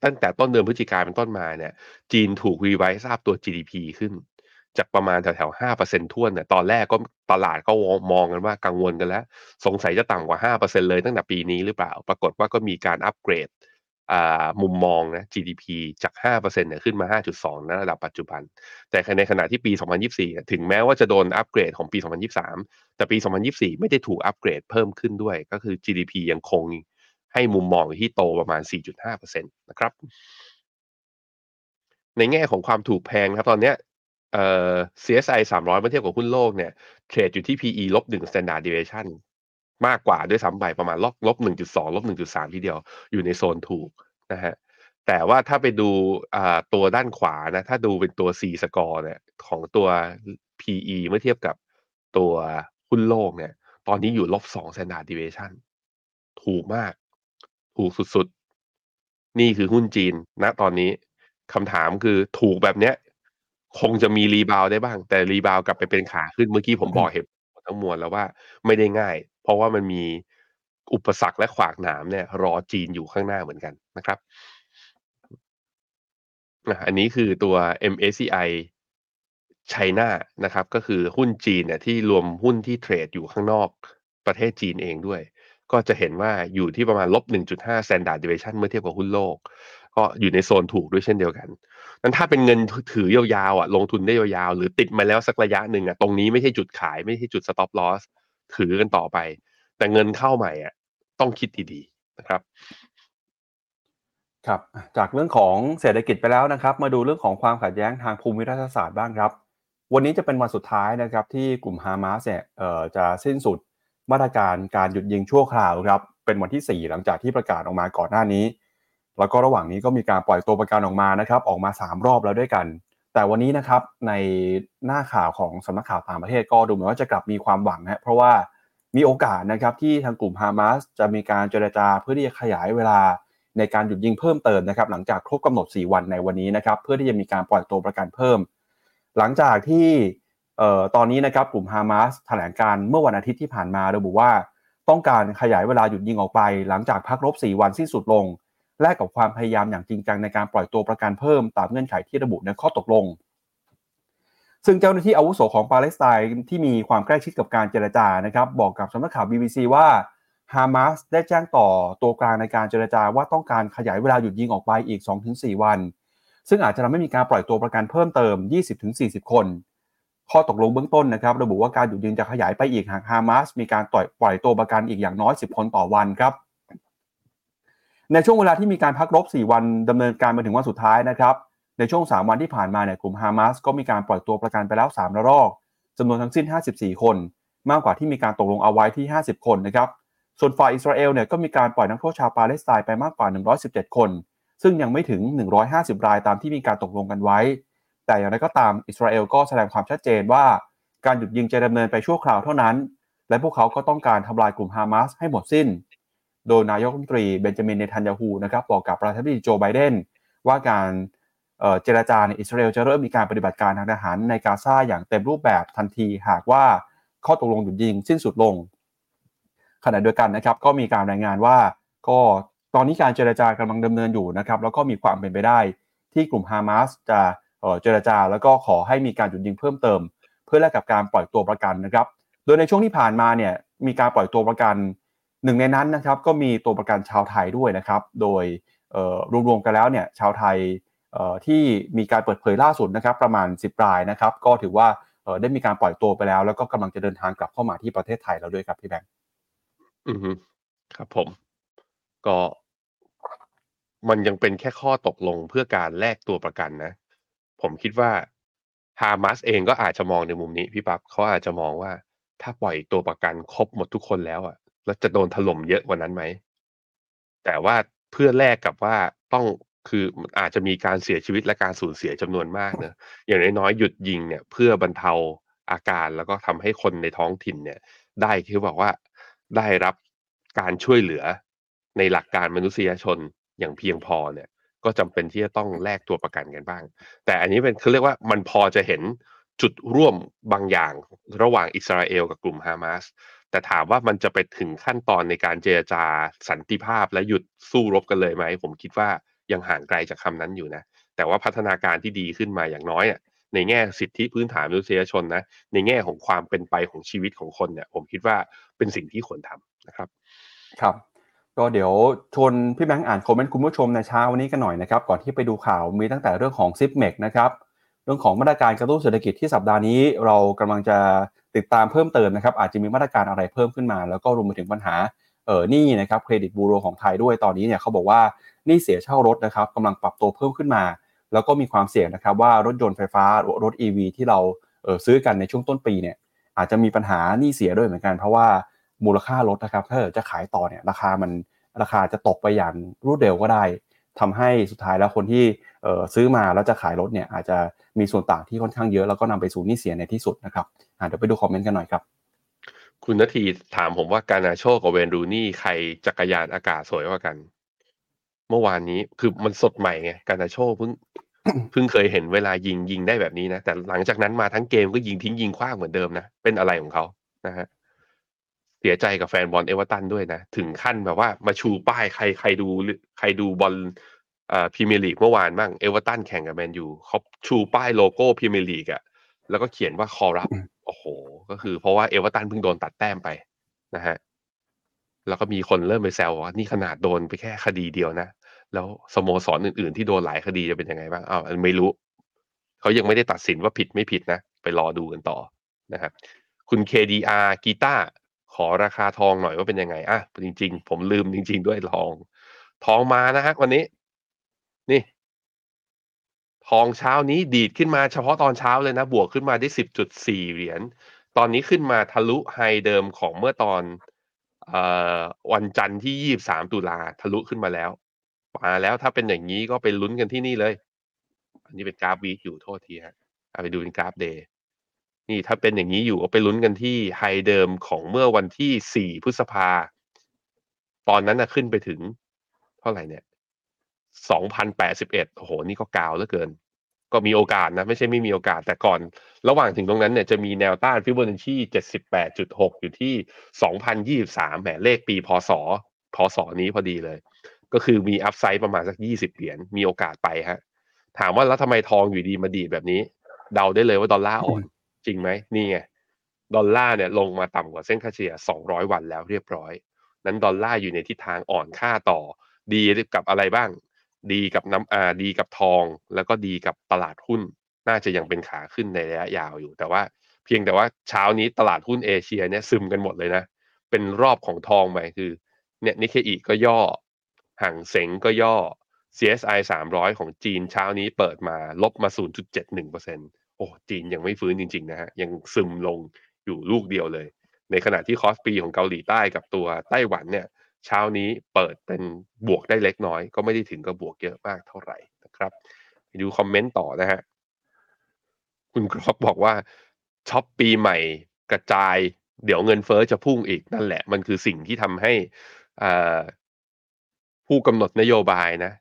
ตั้งแต่ต้นเดือนพฤศจิกาเป็นต้นมาเนี่ย จีนถูกรีไวซ์ทราบตัว GDP ขึ้น จากประมาณแถวๆห้าเปอร์เซ็นท่วนเนี่ยตอนแรกก็ตลาดก็มองกันว่ากังวลกันแล้ว สงสัยจะต่ำกว่าห้าเปอร์เซ็นเลยตั้งแต่ปีนี้หรือเปล่า ปรากฏว่าก็มีการอัปเกรด มุมมองนะ GDP จาก 5%เนี่ยขึ้นมา 5.2ในระดับปัจจุบัน แต่ในขณะที่ปี 2024 ถึงแม้ว่าจะโดนอัปเกรดของปี 2023 แต่ปี 2024 ไม่ได้ถูกอัปเกรดเพิ่มขึ้นด้วย ก็คือ GDP ยังคงให้มุมมองที่โตประมาณ 4.5%นะครับ ในแง่ของความถูกแพงครับตอนนี้เอ่อ CSI 300 เมื่อเทียบกับหุ้นโลกเนี่ยเทรดอยู่ที่ PE ลบ1 standard deviation มากกว่าด้วยซ้ำไปประมาณลบลบหนึ่งจุดสองลบหนึ่งจุดสามทีเดียวอยู่ในโซนถูกนะฮะแต่ว่าถ้าไปดูตัวด้านขวานะ ถ้าดูเป็นตัว C score เนี่ยของตัว PE เมื่อเทียบกับตัวหุ้นโลกเนี่ย ตอนนี้อยู่ลบสอง standard deviation ถูกมาก ถูกสุดๆ นี่คือหุ้นจีนณตอนนี้คำถามคือถูกแบบเนี้ย คงจะมีรีบาวได้บ้าง แต่รีบาวกลับไปเป็นขาขึ้นเมื่อกี้ผมบอกเหตุทั้งมวลแล้วว่าไม่ได้ง่าย เพราะว่ามันมีอุปสรรคและขวากหนามเนี่ย รอจีนอยู่ข้างหน้าเหมือนกันนะครับอะอันนี้คือตัว MSCI ไชน่านะครับ ก็คือหุ้นจีนเนี่ยที่รวมหุ้นที่เทรดอยู่ข้างนอกประเทศจีนเองด้วย ก็จะเห็นว่าอยู่ที่ประมาณลบ 1.5 standard deviation เมื่อเทียบกับหุ้นโลก ก็อยู่ในโซนถูกด้วยเช่นเดียวกันนั้นถ้าเป็นเงินถือยาวๆอะลงทุนได้ยาวๆ หรือติดมาแล้วสักระยะหนึ่งอะตรงนี้ไม่ใช่จุดขายไม่ใช่จุด stop loss ถือกันต่อไป แต่เงินเข้าใหม่อะต้องคิดดีๆนะครับครับจากเรื่องของเศรษฐกิจไปแล้วนะครับ มาดูเรื่องของความขัดแย้งทางภูมิรัฐศาสตร์บ้างครับ วันนี้จะเป็นวันสุดท้ายนะครับที่กลุ่มฮามาสเนี่ยจะสิ้นสุดมาตรการการหยุดยิงชั่วคราวครับเป็นวันที่ 4 หลังจากที่ประกาศออกมาก่อนหน้านี้ แล้วก็ระหว่างนี้ก็มีการปล่อยตัวประกันออกมานะครับ ออกมา 3 รอบแล้วด้วยกัน แต่วันนี้นะครับในหน้าข่าวของสำนักข่าวต่างประเทศก็ดูเหมือนว่าจะกลับมีความหวังนะเพราะว่ามีโอกาสนะครับที่ทางกลุ่มฮามาสจะมีการเจรจาเพื่อที่จะขยายเวลาในการหยุดยิงเพิ่มเติมนะครับหลังจากครบกำหนด 4 วันในวันนี้นะครับเพื่อที่จะมีการปล่อยตัวประกันเพิ่ม หลังจากที่ตอนนี้นะครับกลุ่มฮามาสแถลงการเมื่อวันอาทิตย์ที่ผ่านมาระบุว่า ต้องการขยายเวลาหยุดยิงออกไป หลังจากพักรบ 4 วันสิ้นสุดลง แลกกับความพยายามอย่างจริงจังในการปล่อยตัวประกันเพิ่มตามเงื่อนไขที่ระบุในข้อตกลง ซึ่งเจ้าหน้าที่อาวุโสของปาเลสไตน์ที่มีความใกล้ชิดกับการเจรจานะครับบอกกับสำนักข่าว BBC ว่าฮามาสได้แจ้งต่อตัวกลางในการเจรจาว่าต้องการขยายเวลาหยุดยิงออกไปอีก 2-4 วัน ซึ่งอาจจะทำให้มีการปล่อยตัวประกันเพิ่มเติม 20-40 คน ข้อตกลงเบื้องต้นนะครับระบุว่าการหยุดยิงจะขยายไปอีกหากฮามาสมีการปล่อยปล่อยตัวประกันอีกอย่างน้อย 10 คนต่อวันครับ ในช่วงเวลาที่มีการพักรบ 4 วันดำเนินการมาถึงวันสุดท้ายนะครับ ในช่วง 3 วันที่ผ่านมาเนี่ยกลุ่มฮามาสก็มีการปล่อยตัวประกันไปแล้ว3ระลอกจำนวนทั้งสิ้น 54 คน มากกว่าที่มีการตกลงเอาไว้ที่ 50 คนนะครับ ส่วนฝ่ายอิสราเอลเนี่ยก็มีการปล่อยนักโทษชาวปาเลสไตน์ไปมากกว่า 117 คน ซึ่งยังไม่ถึง 150 รายตามที่มีการตกลงกันไว้ แต่อย่างไรก็ตามอิสราเอลก็แสดงความชัดเจนว่า การหยุดยิงจะดำเนินไปชั่วคราวเท่านั้น และพวกเขาก็ต้องการทำลายกลุ่มฮามาสให้หมดสิ้น โดยนายกรัฐมนตรีเบนจามินเนทันยาฮูนะครับบอกกับประธานาธิบดีโจไบเดนว่าการเจรจาในอิสราเอลจะเริ่มมีการปฏิบัติการทางทหารในกาซาอย่างเต็มรูปแบบทันทีหากว่าข้อตกลงหยุดยิงสิ้นสุดลง ขณะเดียวกันนะครับก็มีการรายงานว่าก็ตอนนี้การเจรจากำลังดำเนินอยู่นะครับแล้วก็มีความเป็นไปได้ ที่กลุ่มฮามาสจะเจรจาแล้วก็ขอให้มีการหยุดยิงเพิ่มเติม เพื่อแลกกับการปล่อยตัวประกันนะครับ โดยในช่วงที่ผ่านมาเนี่ยมีการปล่อยตัวประกัน หนึ่งในนั้นนะครับก็มีตัวประกันชาวไทยด้วยนะครับ โดยรวมๆกันแล้วเนี่ยชาวไทยที่มีการเปิดเผยล่าสุดนะครับ ประมาณ 10 รายนะครับ ก็ถือว่าได้มีการปล่อยตัวไปแล้ว แล้วก็กำลังจะเดินทางกลับเข้ามาที่ประเทศไทยแล้วด้วยครับพี่แบงค์อือครับผม ก็มันยังเป็นแค่ข้อตกลงเพื่อการแลกตัวประกันนะ ผมคิดว่าฮามาสเองก็อาจจะมองในมุมนี้พี่ปั๊บเขาอาจจะมองว่า ถ้าปล่อยตัวประกันครบหมดทุกคนแล้วอะ แล้วจะโดนถล่มเยอะกว่านั้นไหม แต่ว่าเพื่อแลกกับว่าต้องคืออาจจะมีการเสียชีวิตและการสูญเสียจำนวนมากเนะอย่างน้อยๆหยุดยิงเนี่ย เพื่อบรรเทาอาการแล้วก็ทำให้คนในท้องถิ่นเนี่ย ได้คือบอกว่าได้รับการช่วยเหลือในหลักการมนุษยชนอย่างเพียงพอเนี่ย ก็จำเป็นที่จะต้องแลกตัวประกันกันบ้าง แต่อันนี้เป็นเขาเรียกว่ามันพอจะเห็นจุดร่วมบางอย่างระหว่างอิสราเอลกับกลุ่มฮามาส แต่ถามว่ามันจะไปถึงขั้นตอนในการเจรจาสันติภาพและหยุดสู้รบกันเลยไหม ผมคิดว่ายังห่างไกลจากคำนั้นอยู่นะ แต่ว่าพัฒนาการที่ดีขึ้นมาอย่างน้อยอะในแง่สิทธิพื้นฐานมนุษยชนนะ ในแง่ของความเป็นไปของชีวิตของคนเนี่ย ผมคิดว่าเป็นสิ่งที่ควรทำนะครับ ครับ ก็เดี๋ยวชวนพี่แบงค์อ่านคอมเมนต์คุณผู้ชมในเช้าวันนี้กันหน่อยนะครับ ก่อนที่ไปดูข่าวมีตั้งแต่เรื่องของ Zipmex นะครับ รื่องของมาตรการกระตุ้นเศรษฐกิจที่สัปดาห์นี้เรากำลังจะติดตามเพิ่มเติมนะครับ อาจจะมีมาตรการอะไรเพิ่มขึ้นมา แล้วก็รวมไปถึงปัญหาเออนี่นะครับเครดิตบูโรของไทยด้วยตอนนี้เนี่ยเขาบอกว่านี่เสียเช่ารถนะครับกำลังปรับตัวเพิ่มขึ้นมา แล้วก็มีความเสี่ยงนะครับว่ารถยนต์ไฟฟ้ารถ EV ที่เราเออซื้อกันในช่วงต้นปีเนี่ยอาจจะมีปัญหานี่เสียด้วยเหมือนกัน เพราะว่ามูลค่ารถนะครับถ้าจะขายต่อเนี่ยราคามันราคาจะตกไปอย่างรวดเร็วก็ได้ ทำให้สุดท้ายแล้วคนที่ซื้อมาแล้วจะขายรถเนี่ยอาจจะมีส่วนต่างที่ค่อนข้างเยอะแล้วก็นำไปสู่หนี้เสียในที่สุดนะครับเดี๋ยวไปดูคอมเมนต์กันหน่อยครับ คุณนาทีถามผมว่าการ์นาโชกับเวย์นรูนีย์ใครจักรยานอากาศสวยกว่ากัน เมื่อวานนี้คือมันสดใหม่ไงการ์นาโชเพิ่งเพิ่งเคยเห็นเวลายิงยิงได้แบบนี้นะ แต่หลังจากนั้นมาทั้งเกมก็ยิงทิ้งยิงคว้างเหมือนเดิมนะ เป็นอะไรของเขานะฮะ เสียใจกับแฟนบอลเอเวอร์ตันด้วยนะ ถึงขั้นแบบว่ามาชูป้ายใครใครดูใครดูบอลอ่าพรีเมียร์ลีกเมื่อวานบ้างเอเวอร์ตันแข่งกับแมนยูเขาชูป้ายโลโก้พรีเมียร์ลีกอะแล้วก็เขียนว่า corrupt โอ้โห ก็คือเพราะว่าเอเวอร์ตันเพิ่งโดนตัดแต้มไปนะฮะแล้วก็มีคนเริ่มไปแซวว่านี่ขนาดโดนไปแค่คดีเดียวนะ แล้วสโมสรอื่น ๆ ที่โดนหลายคดีจะเป็นยังไงบ้างอ้าวไม่รู้ เขายังไม่ได้ตัดสินว่าผิดไม่ผิดนะ ไปรอดูกันต่อนะครับ คุณ KDR กีตาร์ ขอราคาทองหน่อยว่าเป็นยังไงอะจริง ๆ ผมลืมจริง ๆ ด้วยทอง ทองมานะฮะวันนี้ นี่ ทองเช้านี้ดีดขึ้นมาเฉพาะตอนเช้าเลยนะ บวกขึ้นมาได้สิบจุดสี่เหรียญตอนนี้ขึ้นมาทะลุ high เดิมของเมื่อตอนอ่อวันจันทร์ที่ยี่สามตุลาทะลุขึ้นมาแล้วมาแล้วถ้าเป็นอย่างนี้ก็ไปลุ้นกันที่นี่เลย อันนี้เป็นกราฟ week อยู่โทษทีฮะเอาไปดูเป็นกราฟ day นี่ถ้าเป็นอย่างนี้อยู่ก็ไปลุ้นกันที่ high เดิมของเมื่อวันที่สี่พฤษภา ตอนนั้นนะขึ้นไปถึง เท่าไหร่เนี่ยสองพันแปดสิบเอ็ดโอ้โห นี่ก็กาวเหลือเกิน ก็มีโอกาสนะ ไม่ใช่ไม่มีโอกาสแต่ก่อน ระหว่างถึงตรงนั้นเนี่ยจะมีแนวต้านฟิโบนัชชีเจ็ดสิบแปดจุดหกอยู่ที่สองพันยี่สามแหมเลขปีพศพศนี้พอดีเลย ก็คือมี upside ประมาณสักยี่สิบเหรียญมีโอกาสไปฮะ ถามว่าแล้วทำไมทองอยู่ดีมาดีแบบนี้ เดาได้เลยว่าดอลลาร์อ่อน จริงไหมนี่ไงดอลลาร์เนี่ยลงมาต่ำกว่าเส้นค่าเฉลี่ย 200 วันแล้วเรียบร้อย นั้นดอลลาร์อยู่ในทิศทางอ่อนค่าต่อ ดีกับอะไรบ้าง ดีกับน้ำอ่าดีกับทอง แล้วก็ดีกับตลาดหุ้น น่าจะยังเป็นขาขึ้นในระยะยาวอยู่ แต่ว่าเพียงแต่ว่าเช้านี้ตลาดหุ้นเอเชียเนี่ยซึมกันหมดเลยนะ เป็นรอบของทองไปคือเนี่ยนิเคอีก็ย่อฮั่งเส็งก็ย่อ CSI 300 ของจีนเช้านี้เปิดมาลบมา 0.71%โอ้จีนยังไม่ฟื้นจริง ๆ นะฮะยังซึมลงอยู่ลูกเดียวเลย ในขณะที่ KOSPI ของเกาหลีใต้กับตัวไต้หวันเนี่ย เช้านี้เปิดเป็นบวกได้เล็กน้อย ก็ไม่ได้ถึงกับบวกเยอะมากเท่าไหร่นะครับไปดูคอมเมนต์ต่อนะฮะคุณกรอบบอกว่าช็อปปีใหม่กระจาย เดี๋ยวเงินเฟ้อจะพุ่งอีกนั่นแหละ มันคือสิ่งที่ทำให้อ่าผู้กำหนดนโยบายนะ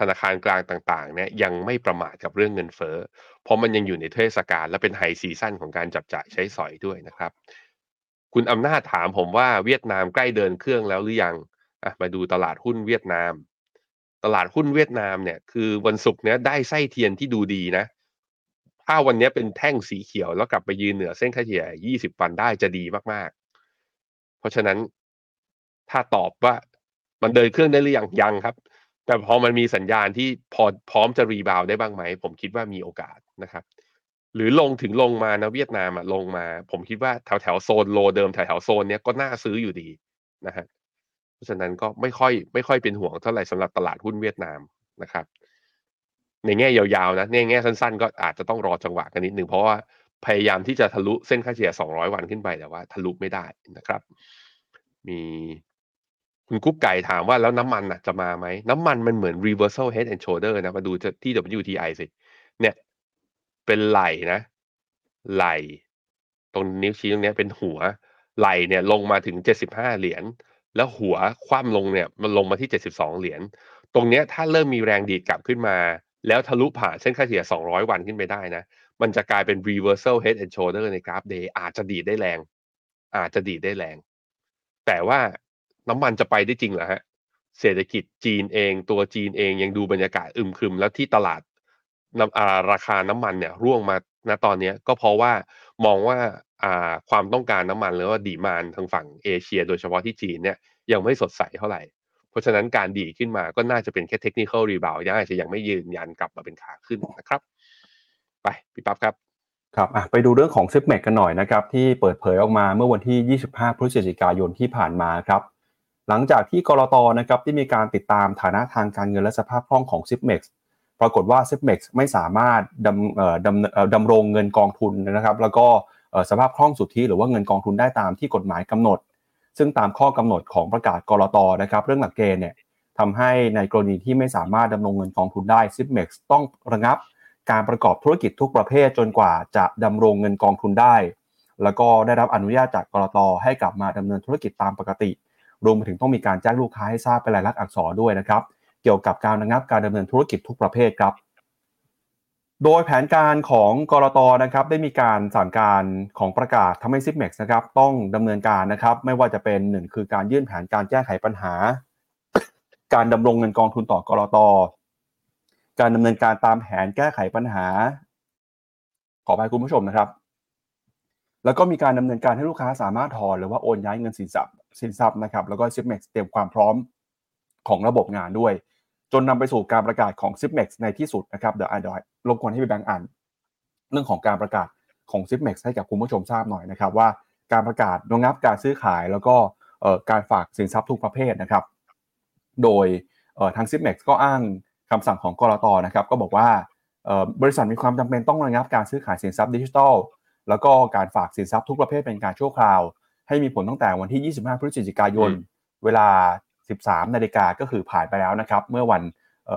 ธนาคารกลางต่างๆเนี่ยยังไม่ประมาทกับเรื่องเงินเฟ้อ เพราะมันยังอยู่ในเทศกาลและเป็นไฮซีซั่นของการจับจ่ายใช้สอยด้วยนะครับ คุณอำนาจถามผมว่าเวียดนามใกล้เดินเครื่องแล้วหรือยังมาดูตลาดหุ้นเวียดนาม ตลาดหุ้นเวียดนามเนี่ยคือวันศุกร์เนี้ยได้ไส้เทียนที่ดูดีนะ ถ้าวันนี้เป็นแท่งสีเขียวแล้วกลับไปยืนเหนือเส้นค่าเฉลี่ย 20 วันได้จะดีมากๆ เพราะฉะนั้นถ้าตอบว่ามันเดินเครื่องได้หรือยังยังครับ แต่พอมันมีสัญญาณที่พอพร้อมจะรีบาวได้บ้างไหม ผมคิดว่ามีโอกาสนะครับ หรือลงถึงลงมานะเวียดนามอะลงมา ผมคิดว่าแถวแถวโซนโลเดิมแถวแถวโซนเนี้ยก็น่าซื้ออยู่ดีนะฮะเพราะฉะนั้นก็ไม่ค่อยไม่ค่อยเป็นห่วงเท่าไหร่สำหรับตลาดหุ้นเวียดนามนะครับ ในแง่ยาวๆนะในแง่สั้นๆ ก็อาจจะต้องรอจังหวะกันนิดหนึ่งเพราะว่าพยายามที่จะทะลุเส้นค่าเฉลี่ย 200 วันขึ้นไปแต่ว่าทะลุไม่ได้นะครับ มี คุณกุ๊กไก่ถามว่าแล้วน้ำมันนะจะมาไหม น้ำมันมันเหมือน reversal head and shoulder นะ มาดูที่ WTI สิ เนี่ย เป็นไหลนะ ไหล ตรงนิ้วชี้ตรงนี้เป็นหัว ไหลเนี่ยลงมาถึง 75 เหรียญ แล้วหัวคว่ำลงเนี่ย มันลงมาที่ 72 เหรียญ ตรงเนี้ยถ้าเริ่มมีแรงดีดกลับขึ้นมา แล้วทะลุผ่านเส้นค่าเฉลี่ย 200 วันขึ้นไปได้นะ มันจะกลายเป็น reversal head and shoulder ในกราฟ day อาจจะดีดได้แรง อาจจะดีดได้แรง แต่ว่า น้ำมันจะไปได้จริงเหรอฮะเศรษฐกิจจีนเองตัวจีนเองยังดูบรรยากาศอึมครึมแล้วที่ตลาดน้ำราคาน้ำมันเนี่ยร่วงมาณตอนนี้ก็เพราะว่ามองว่าความต้องการน้ำมันหรือว่าดีมานทางฝั่งเอเชีย โดยเฉพาะที่จีนเนี่ยยังไม่สดใสเท่าไหร่ เพราะฉะนั้นการดีดขึ้นมาก็น่าจะเป็นแค่ technical rebound ยังอาจจะยังไม่ยืนยันกลับมาเป็นขาขึ้นนะครับ ไปพี่ปั๊บครับครับอะไปดูเรื่องของ Zipmex กันหน่อยนะครับที่เปิดเผยออกมาเมื่อวันที่ 25 พฤศจิกายนที่ผ่านมาครับ หลังจากที่กลตนะครับที่มีการติดตามฐานะทางการเงินและสภาพคล่องของ s i p m e x ปรากฏว่า s i p m e x ไม่สามารถดำเอ่อดำดำรงเงินกองทุนนะครับ แล้วก็สภาพคล่องสุทธิหรือว่าเงินกองทุนได้ตามที่กฎหมายกำหนด ซึ่งตามข้อกำหนดของประกาศกรตนะครับ เรื่องหลักเกณฑ์เนี่ยทำให้ในกรณีที่ไม่สามารถดำรงเงินกองทุนได้ s i p m e x ต้องระงับการประกอบธุรกิจทุกประเภทจนกว่าจะดำรงเงินกองทุนได้ แล้วก็ได้รับอนุญาตจากกรตให้กลับมาดำเนินธุรกิจตามปกติ รวมไปถึงต้องมีการแจ้งลูกค้าให้ทราบเป็นลายลักษณ์อักษรด้วยนะครับ เกี่ยวกับการระงับการดำเนินธุรกิจทุกประเภทครับ โดยแผนการของกรตนะครับได้มีการสั่งการของประกาศทำให้ซิปเม็กซ์นะครับต้องดำเนินการนะครับ ไม่ว่าจะเป็นหนึ่งคือการยื่นแผนการแก้ไขปัญหา การดำรงเงินกองทุนต่อกรตการดำเนินการตามแผนแก้ไขปัญหา ขอไปคุณผู้ชมนะครับ แล้วก็มีการดำเนินการให้ลูกค้าสามารถถอนหรือว่าโอนย้ายเงินสินทรัพย์ สินทรัพย์นะครับแล้วก็ซิปเม็กเตรียมความพร้อมของระบบงานด้วย จนนำไปสู่การประกาศของ z i p m e x ในที่สุดนะครับเดี๋ยวอานเดี๋ยวรบกวนให้พี่แบงค์อ่านเรื่องของการประกาศของ z i p m e x ให้กับคุณผู้ชมทราบหน่อยนะครับว่าการประกาศระงับการซื้อขายแล้วก็การฝากสินทรัพย์ทุกประเภทนะครับ โดยทาง z i p m e x ก็อ้างคำสั่งของกรตนะครับก็บอกว่าบริษัทมีความจำเป็นต้องระงับการซื้อขายสินทรัพย์ดิจิทัล แล้วก็การฝากสินทรัพย์ทุกประเภทเป็นการชั่วคราว ให้มีผลตั้งแต่วันที่ 25 พฤศจิกายน เวลา 13 นาฬิกาก็คือผ่านไปแล้วนะครับ เมื่อวัน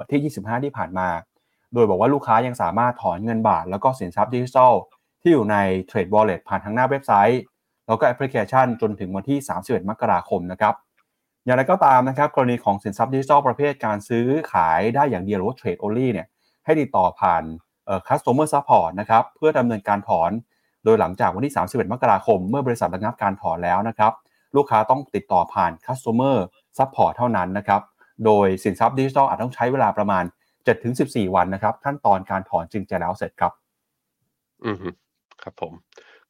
ที่ 25 ที่ผ่านมา โดยบอกว่าลูกค้ายังสามารถถอนเงินบาท แล้วก็สินทรัพย์ดิจิทัล ที่อยู่ใน Trade Wallet ผ่านทางหน้าเว็บไซต์ แล้วก็แอปพลิเคชันจนถึงวันที่ 31 มกราคมนะครับ อย่างไรก็ตามนะครับ กรณีของสินทรัพย์ดิจิทัลประเภทการซื้อขายได้อย่างเดียวหรือว่า Trade Only เนี่ยให้ติดต่อผ่าน Customer Support นะครับเพื่อดำเนินการถอน โดยหลังจากวันที่ 31 มกราคม เมื่อบริษัทระงับการถอนแล้วนะครับ ลูกค้าต้องติดต่อผ่าน Customer Support เท่านั้นนะครับ โดยสินทรัพย์ดิจิทัลอาจต้องใช้เวลาประมาณ 7-14 วันนะครับ ขั้นตอนการถอนจึงจะแล้วเสร็จครับ อืมครับผม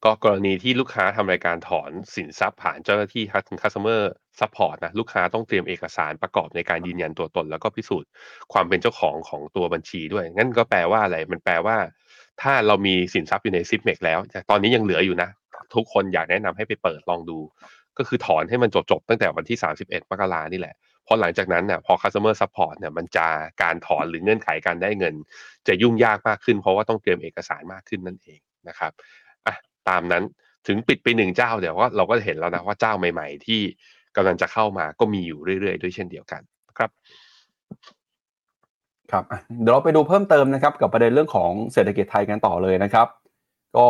ก็กรณีที่ลูกค้าทำรายการถอนสินทรัพย์ผ่านเจ้าหน้าที่ถึง customer support นะลูกค้าต้องเตรียมเอกสารประกอบในการยืนยันตัวตน แล้วก็พิสูจน์ความเป็นเจ้าของของตัวบัญชีด้วย งั้นก็แปลว่าอะไร มันแปลว่า ถ้าเรามีสินทรัพย์อยู่ใน Zipmex แล้วแต่ตอนนี้ยังเหลืออยู่นะ ทุกคนอยากแนะนำให้ไปเปิดลองดู ก็คือถอนให้มันจบๆตั้งแต่วันที่ 31 มกรานี่แหละพอหลังจากนั้นเนี่ยพอ customer support เนี่ยมันจะการถอนหรือเงื่อนไขการได้เงิน จะยุ่งยากมากขึ้น เพราะว่าต้องเตรียมเอกสารมากขึ้นนั่นเองนะครับอะตามนั้นถึงปิดไปหนึ่งเจ้าเดี๋ยวว่าเราก็เห็นแล้วนะว่าเจ้าใหม่ ๆ ที่กำลังจะเข้ามาก็มีอยู่เรื่อยๆ ด้วยเช่นเดียวกันครับ ครับเดี๋ยวเราไปดูเพิ่มเติมนะครับกับประเด็นเรื่องของเศรษฐกิจไทยกันต่อเลยนะครับ ก็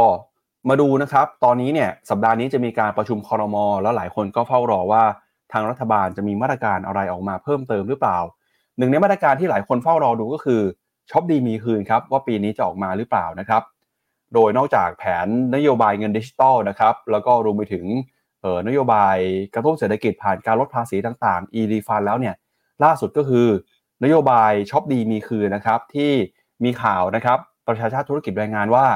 มาดูนะครับ ตอนนี้เนี่ยสัปดาห์นี้จะมีการประชุมคอรมอแล้วหลายคนก็เฝ้ารอว่าทางรัฐบาลจะมีมาตรการอะไรออกมาเพิ่มเติมหรือเปล่า หนึ่งในมาตรการที่หลายคนเฝ้ารอดูก็คือช็อปดีมีคืนครับว่าปีนี้จะออกมาหรือเปล่านะครับ โดยนอกจากแผนนโยบายเงินดิจิตอลนะครับแล้วก็รวมไปถึงนโยบายกระตุ้นเศรษฐกิจผ่านการลดภาษีต่างๆ e-refund แล้วเนี่ยล่าสุดก็คือ นโยบายช็อปดีมีคืนนะครับที่มีข่าวนะครับประชาชาติธุรกิจรายงานว่า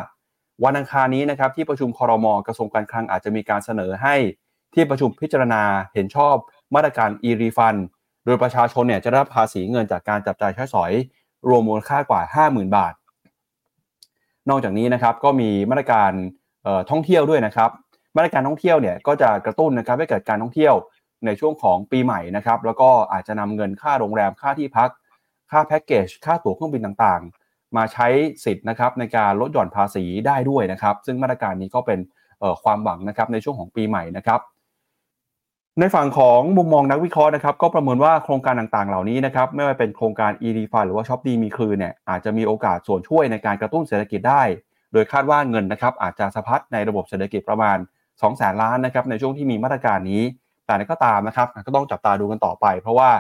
วันอังคารนี้นะครับที่ประชุมคอรมอกระทรวงการคลังอาจจะมีการเสนอให้ที่ประชุมพิจารณาเห็นชอบมาตรการ e-refund โดยประชาชนเนี่ยจะได้รับภาษีเงินจากการจับจ่ายใช้สอย รวมมูลค่ากว่า 50,000 บาท นอกจากนี้นะครับก็มีมาตรการท่องเที่ยวด้วยนะครับ มาตรการท่องเที่ยวเนี่ยก็จะกระตุ้นนะครับให้เกิดการท่องเที่ยว ในช่วงของปีใหม่นะครับแล้วก็อาจจะนำเงินค่าโรงแรมค่าที่พัก ค่าแพ็กเกจค่าตั๋วเครื่องบินต่างๆ มาใช้สิทธิ์นะครับในการลดหย่อนภาษีได้ด้วยนะครับ ซึ่งมาตรการนี้ก็เป็นความหวังนะครับในช่วงของปีใหม่นะครับในฝั่งของมุมมองนักวิเคราะห์นะครับก็ประเมินว่าโครงการต่างๆ เหล่านี้นะครับไม่ว่าเป็นโครงการ e d f หรือว่าช็อปดีมีคืนเนี่ยอาจจะมีโอกาสส่วนช่วยในการกระตุ้นเศรษฐกิจได้ โดยคาดว่าเงินนะครับอาจจะสะพัดในระบบเศรษฐกิจประมาณ2แสนล้านนะครับในช่วงที่มีมาตรการนี้ แต่ก็ตามนะครับก็ต้องจับตาดูกันต่อไป เพราะว่า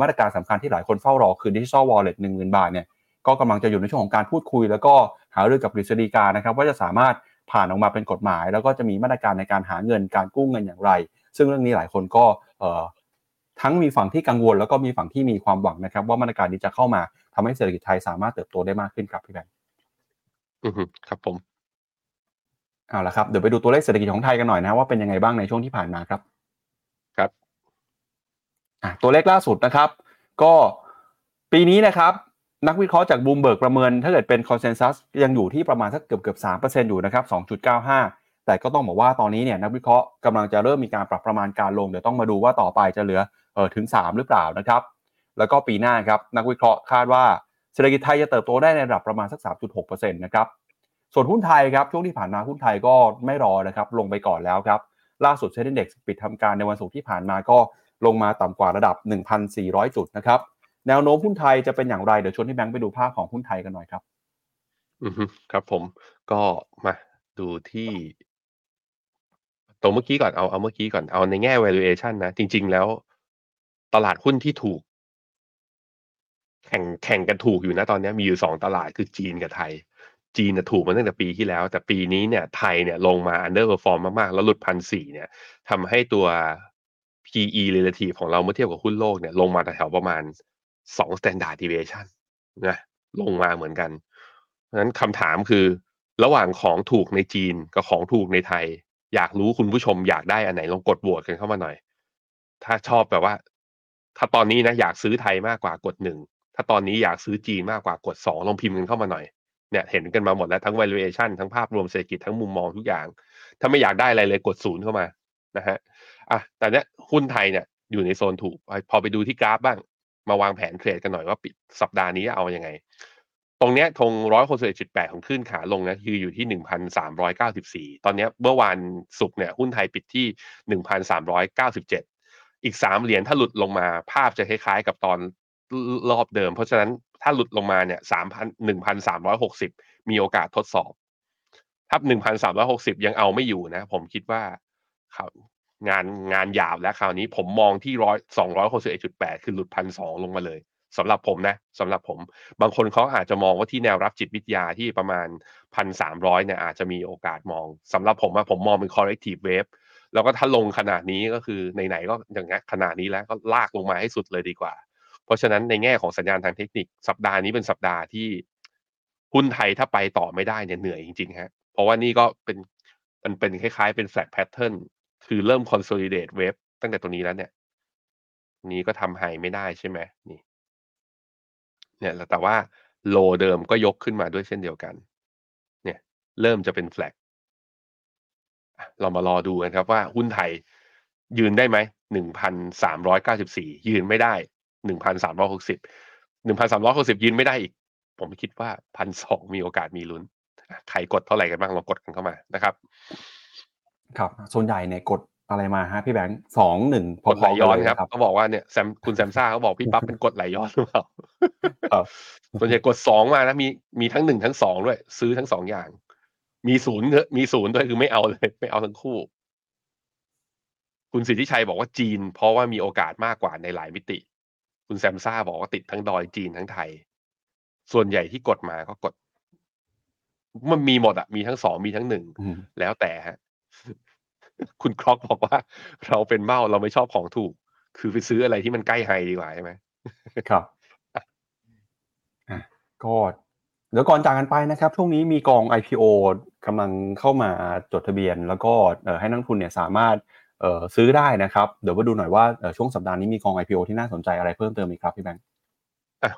มาตรการสำคัญที่หลายคนเฝ้ารอคือดิจิทัลวอลเล็ตหนึ่งหมื่นบาทเนี่ยก็กำลังจะอยู่ในช่วงของการพูดคุย แล้วก็หารือกับกฤษฎีกานะครับว่าจะสามารถผ่านออกมาเป็นกฎหมาย แล้วก็จะมีมาตรการในการหาเงินการกู้เงินอย่างไร ซึ่งเรื่องนี้หลายคนก็ทั้งมีฝั่งที่กังวล แล้วก็มีฝั่งที่มีความหวังนะครับ ว่ามาตรการนี้จะเข้ามาทำให้เศรษฐกิจไทยสามารถเติบโตได้มากขึ้นครับพี่แบงค์อือครับผมเอาละครับเดี๋ยวไปดูตัวเลขเศรษฐกิจของไทยกันหน่อยนะว่าเป็นยังไงบ้างในช่วงที่ผ่านมาครับครับ ตัวเลขล่าสุดนะครับ ก็ปีนี้นะครับนักวิเคราะห์จากบูมเบิร์กประเมิน ถ้าเกิดเป็น consensus ยังอยู่ที่ประมาณสักเกือบเกือบสามเปอร์เซ็นต์อยู่นะครับสองจุดเก้าห้าแต่ก็ต้องบอกว่าตอนนี้เนี่ยนักวิเคราะห์กำลังจะเริ่มมีการปรับประมาณการลง เดี๋ยวต้องมาดูว่าต่อไปจะเหลือเออถึง 3 หรือเปล่านะครับ แล้วก็ปีหน้าครับนักวิเคราะห์คาดว่าเศรษฐกิจไทยจะเติบโตได้ในระดับประมาณสัก 3.6%นะครับส่วนหุ้นไทยครับช่วงที่ผ่านมาหุ้นไทยก็ไม่รอนะครับลงไปก่อนแล้วครับล่าสุดเซ็นดี x ปิดทำการในวันศุกร์ที่ผ่านมาก็ ลงมาต่ำกว่าระดับ 1,400 จุดนะครับแนวโน้มหุ้นไทยจะเป็นอย่างไรเดี๋ยวชวนที่แบงค์ไปดูภาพของหุ้นไทยกันหน่อยครับ อือครับผมก็มาดูที่ตรงเมื่อกี้ก่อนเอาเอาเมื่อกี้ก่อนเอาในแง่ valuation นะ จริง ๆ แล้ว ตลาดหุ้นที่ถูก แข่งแข่งกันถูกอยู่นะตอนนี้มีอยู่สองตลาดคือจีนกับไทย จีนถูกมาตั้งแต่ปีที่แล้ว แต่ปีนี้เนี่ยไทยเนี่ยลงมา underperform มากๆ แล้วหลุดพันสี่เนี่ยทำให้ตัว PE relative ของเราเมื่อเทียบกับหุ้นโลกเนี่ยลงมาแถวประมาณสอง standard deviation นะลงมาเหมือนกันเพราะฉะนั้นคำถามคือระหว่างของถูกในจีนกับของถูกในไทย อยากรู้คุณผู้ชมอยากได้อันไหนลองกดโหวตกันเข้ามาหน่อย ถ้าชอบแบบว่า ถ้าตอนนี้นะอยากซื้อไทยมากกว่ากดหนึ่งถ้าตอนนี้อยากซื้อจีนมากกว่ากดสองลองพิมพ์กันเข้ามาหน่อยเนี่ยเห็นกันมาหมดแล้วทั้ง valuation ทั้งภาพรวมเศรษฐกิจทั้งมุมมองทุกอย่าง ถ้าไม่อยากได้อะไรเลยกดศูนย์เข้ามานะฮะ อะแต่เนี้ยหุ้นไทยเนี่ยอยู่ในโซนถูก พอไปดูที่กราฟบ้าง มาวางแผนเทรดกันหน่อยว่าปิดสัปดาห์นี้เอาอยัางไง ตรงเนี้ยธงร้อยคนสิบจุดแปดของขึ้นขาลงนะคืออยู่ที่หนึ่งพันสามร้อยเก้าสิบสี่ตอนเนี้ยเมื่อวานศุกร์เนี่ยหุ้นไทยปิดที่หนึ่งพันสามร้อยเก้าสิบเจ็ดอีกสามเหรียญถ้าหลุดลงมาภาพจะคล้าย ๆ กับตอนรอบเดิม เพราะฉะนั้นถ้าหลุดลงมาเนี่ยสามพันหนึ่งพันสามร้อยหกสิบมีโอกาสทดสอบถ้าหนึ่งพันสามร้อยหกสิบยังเอาไม่อยู่นะ ผมคิดว่าเขา งานงานยาวและคราวนี้ผมมองที่ร้อยสองร้อยหกสิบเอ็ดจุดแปดคือหลุดพันสองลงมาเลยสำหรับผมนะสำหรับผม บางคนเขาอาจจะมองว่าที่แนวรับจิตวิทยาที่ประมาณพันสามร้อยเนี่ยอาจจะมีโอกาสมองสำหรับผมอะผมมองเป็น corrective wave แล้วก็ถ้าลงขนาดนี้ก็คือไหนๆก็อย่างเงี้ยขนาดนี้แล้วก็ลากลงมาให้สุดเลยดีกว่า เพราะฉะนั้นในแง่ของสัญญาณทางเทคนิค สัปดาห์นี้เป็นสัปดาห์ที่หุ้นไทยถ้าไปต่อไม่ได้เนี่ยเหนื่อยจริงๆฮะเพราะว่านี่ก็เป็นมันเป็นคล้ายๆเป็น flat pattern คือเริ่ม consolidate wave ตั้งแต่ตัวนี้แล้วเนี่ย นี้ก็ทำไฮไม่ได้ใช่ไหมนี่ เนี่ยแต่ว่าโลเดิมก็ยกขึ้นมาด้วยเช่นเดียวกัน เนี่ย เริ่มจะเป็นแฟลกเรามารอดูกันครับว่าหุ้นไทยยืนได้ไหมหนึ่งพันสามร้อยเก้าสิบสี่ยืนไม่ได้หนึ่งพันสามร้อยหกสิบหนึ่งพันสามร้อยหกสิบยืนไม่ได้อีก ผมคิดว่าพันสองมีโอกาสมีลุ้น ใครกดเท่าไหร่กันบ้างลองกดกันเข้ามานะครับ ครับส่วนใหญ่เนี่ยกดอะไรมาฮะพี่แบงค์สองหนึ่งกดไหลย้อนครับเขาบอกว่าเนี่ยแซมคุณแซมซ่าเขาบอกพี่ปั๊บเป็นกดไหลย้อนหรือเปล่าส่วนใหญ่กดสองมานะมีมีทั้งหนึ่งทั้งสองด้วย ซื้อทั้งสองอย่าง มีศูนย์มีศูนย์ด้วยคือไม่เอาเลย ไม่เอาทั้งคู่ คุณสิทธิชัยบอกว่าจีน เพราะว่ามีโอกาสมากกว่าในหลายมิติ คุณแซมซ่าบอกว่าติดทั้งดอยจีนทั้งไทย ส่วนใหญ่ที่กดมาก็กด มันมีหมดอะมีทั้งสองมีทั้งหนึ่งแล้วแต่ฮะ คุณครอกบอกว่า เราเป็นเมาเราไม่ชอบของถูก คือไปซื้ออะไรที่มันใกล้ไฮดีกว่าใช่ไหมครับก็เดี๋ยวก่อนจากกันไปนะครับ ช่วงนี้มีกอง IPO กำลังเข้ามาจดทะเบียน แล้วก็ให้นักทุนเนี่ยสามารถซื้อได้นะครับ เดี๋ยวมาดูหน่อยว่าช่วงสัปดาห์นี้มีกอง IPO ที่น่าสนใจอะไรเพิ่มเติมอีกครับพี่แบงค์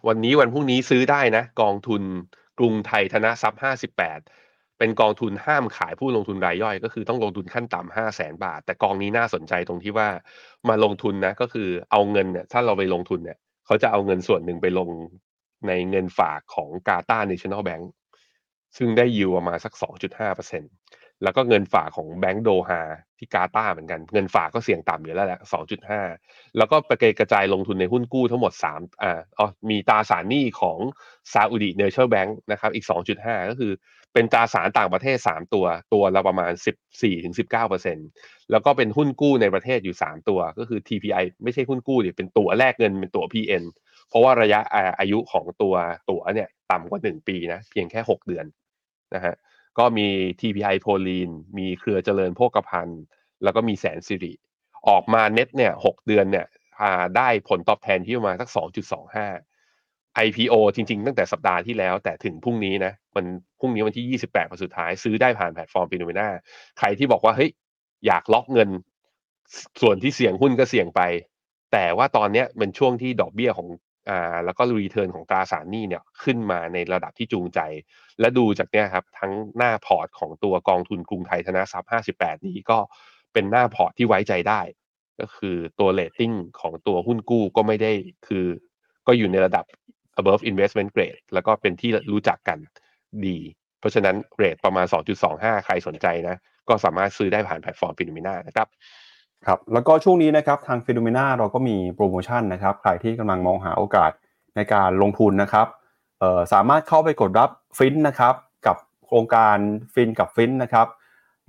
วันนี้วันพรุ่งนี้ซื้อได้นะ กองทุนกรุงไทยธนทรัพย์ห้าสิบแปด เป็นกองทุนห้ามขายผู้ลงทุนรายย่อย ก็คือต้องลงทุนขั้นต่ำห้าแสนบาท แต่กองนี้น่าสนใจตรงที่ว่ามาลงทุนนะก็คือเอาเงินเนี่ยถ้าเราไปลงทุนเนี่ยเขาจะเอาเงินส่วนหนึ่งไปลงในเงินฝากของกาตาร์เนชั่นแนลแบงก์ซึ่งได้ยิวประมาณสัก 2.5%แล้วก็เงินฝากของแบงก์โดฮาที่กาตาร์เหมือนกัน เงินฝากก็เสี่ยงต่ำอยู่แล้วแหละ 2.5 แล้วก็ไปกระจายลงทุนในหุ้นกู้ทั้งหมด 3 อ่าอ๋อมีตราสารหนี้ของSaudi National Bank นะครับ อีก 2.5 ก็คือ เป็นตราสารต่างประเทศ 3 ตัวตัวละประมาณ 14-19%แล้วก็เป็นหุ้นกู้ในประเทศอยู่ 3 ตัวก็คือ TPI ไม่ใช่หุ้นกู้ดิเป็นตั๋วแลกเงินเป็นตัว PN เพราะว่าระยะอายุของตัวตั๋วเนี่ยต่ำกว่า 1 ปีนะเพียงแค่ 6 เดือนนะฮะก็มี TPI โพลีนมีเครือเจริญโภคภัณฑ์ แล้วก็มีแสนสิริ ออกมาเน็ตเนี่ยหกเดือนเนี่ยได้ผลตอบแทนที่ประมาณสัก 2.25 IPO จริง ๆ ตั้งแต่สัปดาห์ที่แล้ว แต่ถึงพรุ่งนี้นะมันพรุ่งนี้วันที่ 28วันสุดท้าย ซื้อได้ผ่านแพลตฟอร์ม FINNOMENA ใครที่บอกว่าเฮ้ยอยากล็อกเงิน ส่วนที่เสี่ยงหุ้นก็เสี่ยงไป แต่ว่าตอนนี้เป็นช่วงที่ดอกเบี้ยของอ่าแล้วก็ return ของตราสารหนี้เนี่ยขึ้นมาในระดับที่จูงใจ และดูจากเนี่ยครับทั้งหน้าพอร์ตของตัวกองทุนกรุงไทยธนทรัพย์ 58 นี้ก็เป็นหน้าพอร์ตที่ไว้ใจได้ ก็คือตัวเลตติ้งของตัวหุ้นกู้ก็ไม่ได้คือ ก็อยู่ในระดับ above investment grade แล้วก็เป็นที่รู้จักกันดี เพราะฉะนั้น rate ประมาณ 2.25 ใครสนใจนะ ก็สามารถซื้อได้ผ่านแพลตฟอร์ม FINNOMENA นะครับครับแล้วก็ช่วงนี้นะครับทาง FINNOMENA เราก็มีโปรโมชั่นนะครับ ใครที่กำลังมองหาโอกาสในการลงทุนนะครับสามารถเข้าไปกดรับฟินนะครับกับโครงการฟินกับฟินนะครับ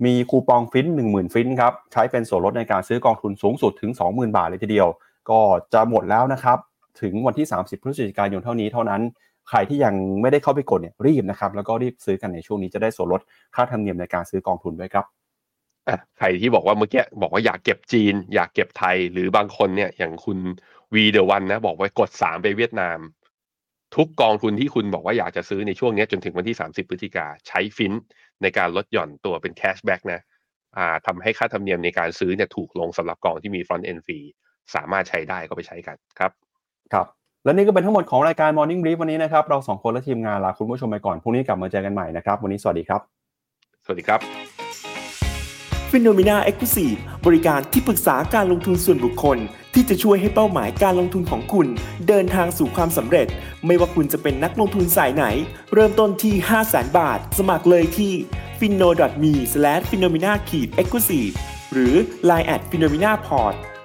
มีคูปองฟิน10,000 ฟินครับใช้เป็นส่วนลดในการซื้อกองทุนสูงสุดถึง 20,000 บาทเลยทีเดียว ก็จะหมดแล้วนะครับ ถึงวันที่ 30 พฤศจิกายนเท่านี้เท่านั้น ใครที่ยังไม่ได้เข้าไปกดเนี่ยรีบนะครับ แล้วก็รีบซื้อกันในช่วงนี้จะได้ส่วนลดค่าธรรมเนียมในการซื้อกองทุนด้วยครับใครที่บอกว่าเมื่อกี้บอกว่าอยากเก็บจีน อยากเก็บไทย หรือบางคนเนี่ยอย่างคุณวีเดวันนะบอกว่ากดสามไปเวียดนาม ทุกกองทุนที่คุณบอกว่าอยากจะซื้อในช่วงนี้จนถึงวันที่ 30 พฤศจิกาใช้ฟินในการลดหย่อนตัวเป็นแคชแบ็กนะอ่าทำให้ค่าธรรมเนียมในการซื้อเนี่ยถูกลงสำหรับกองที่มี front end fee สามารถใช้ได้ก็ไปใช้กันครับ ครับและนี่ก็เป็นทั้งหมดของรายการ Morning Brief วันนี้นะครับเราสองคนและทีมงานลาคุณผู้ชมไปก่อนพรุ่งนี้กลับมาเจอกันใหม่นะครับวันนี้สวัสดีครับ สวัสดีครับ f i n o m e n a e x c l u s i v e บริการที่ปรึกษาการลงทุนส่วนบุคคล ที่จะช่วยให้เป้าหมายการลงทุนของคุณ เดินทางสู่ความสำเร็จ ไม่ว่าคุณจะเป็นนักลงทุนสายไหน เริ่มต้นที่ 5 0 0 0 0 0 บาท สมัครเลยที่ f i n o m e f i n o m e n a e x c l u s i v e หรือ line at f i n o m e n a p o r t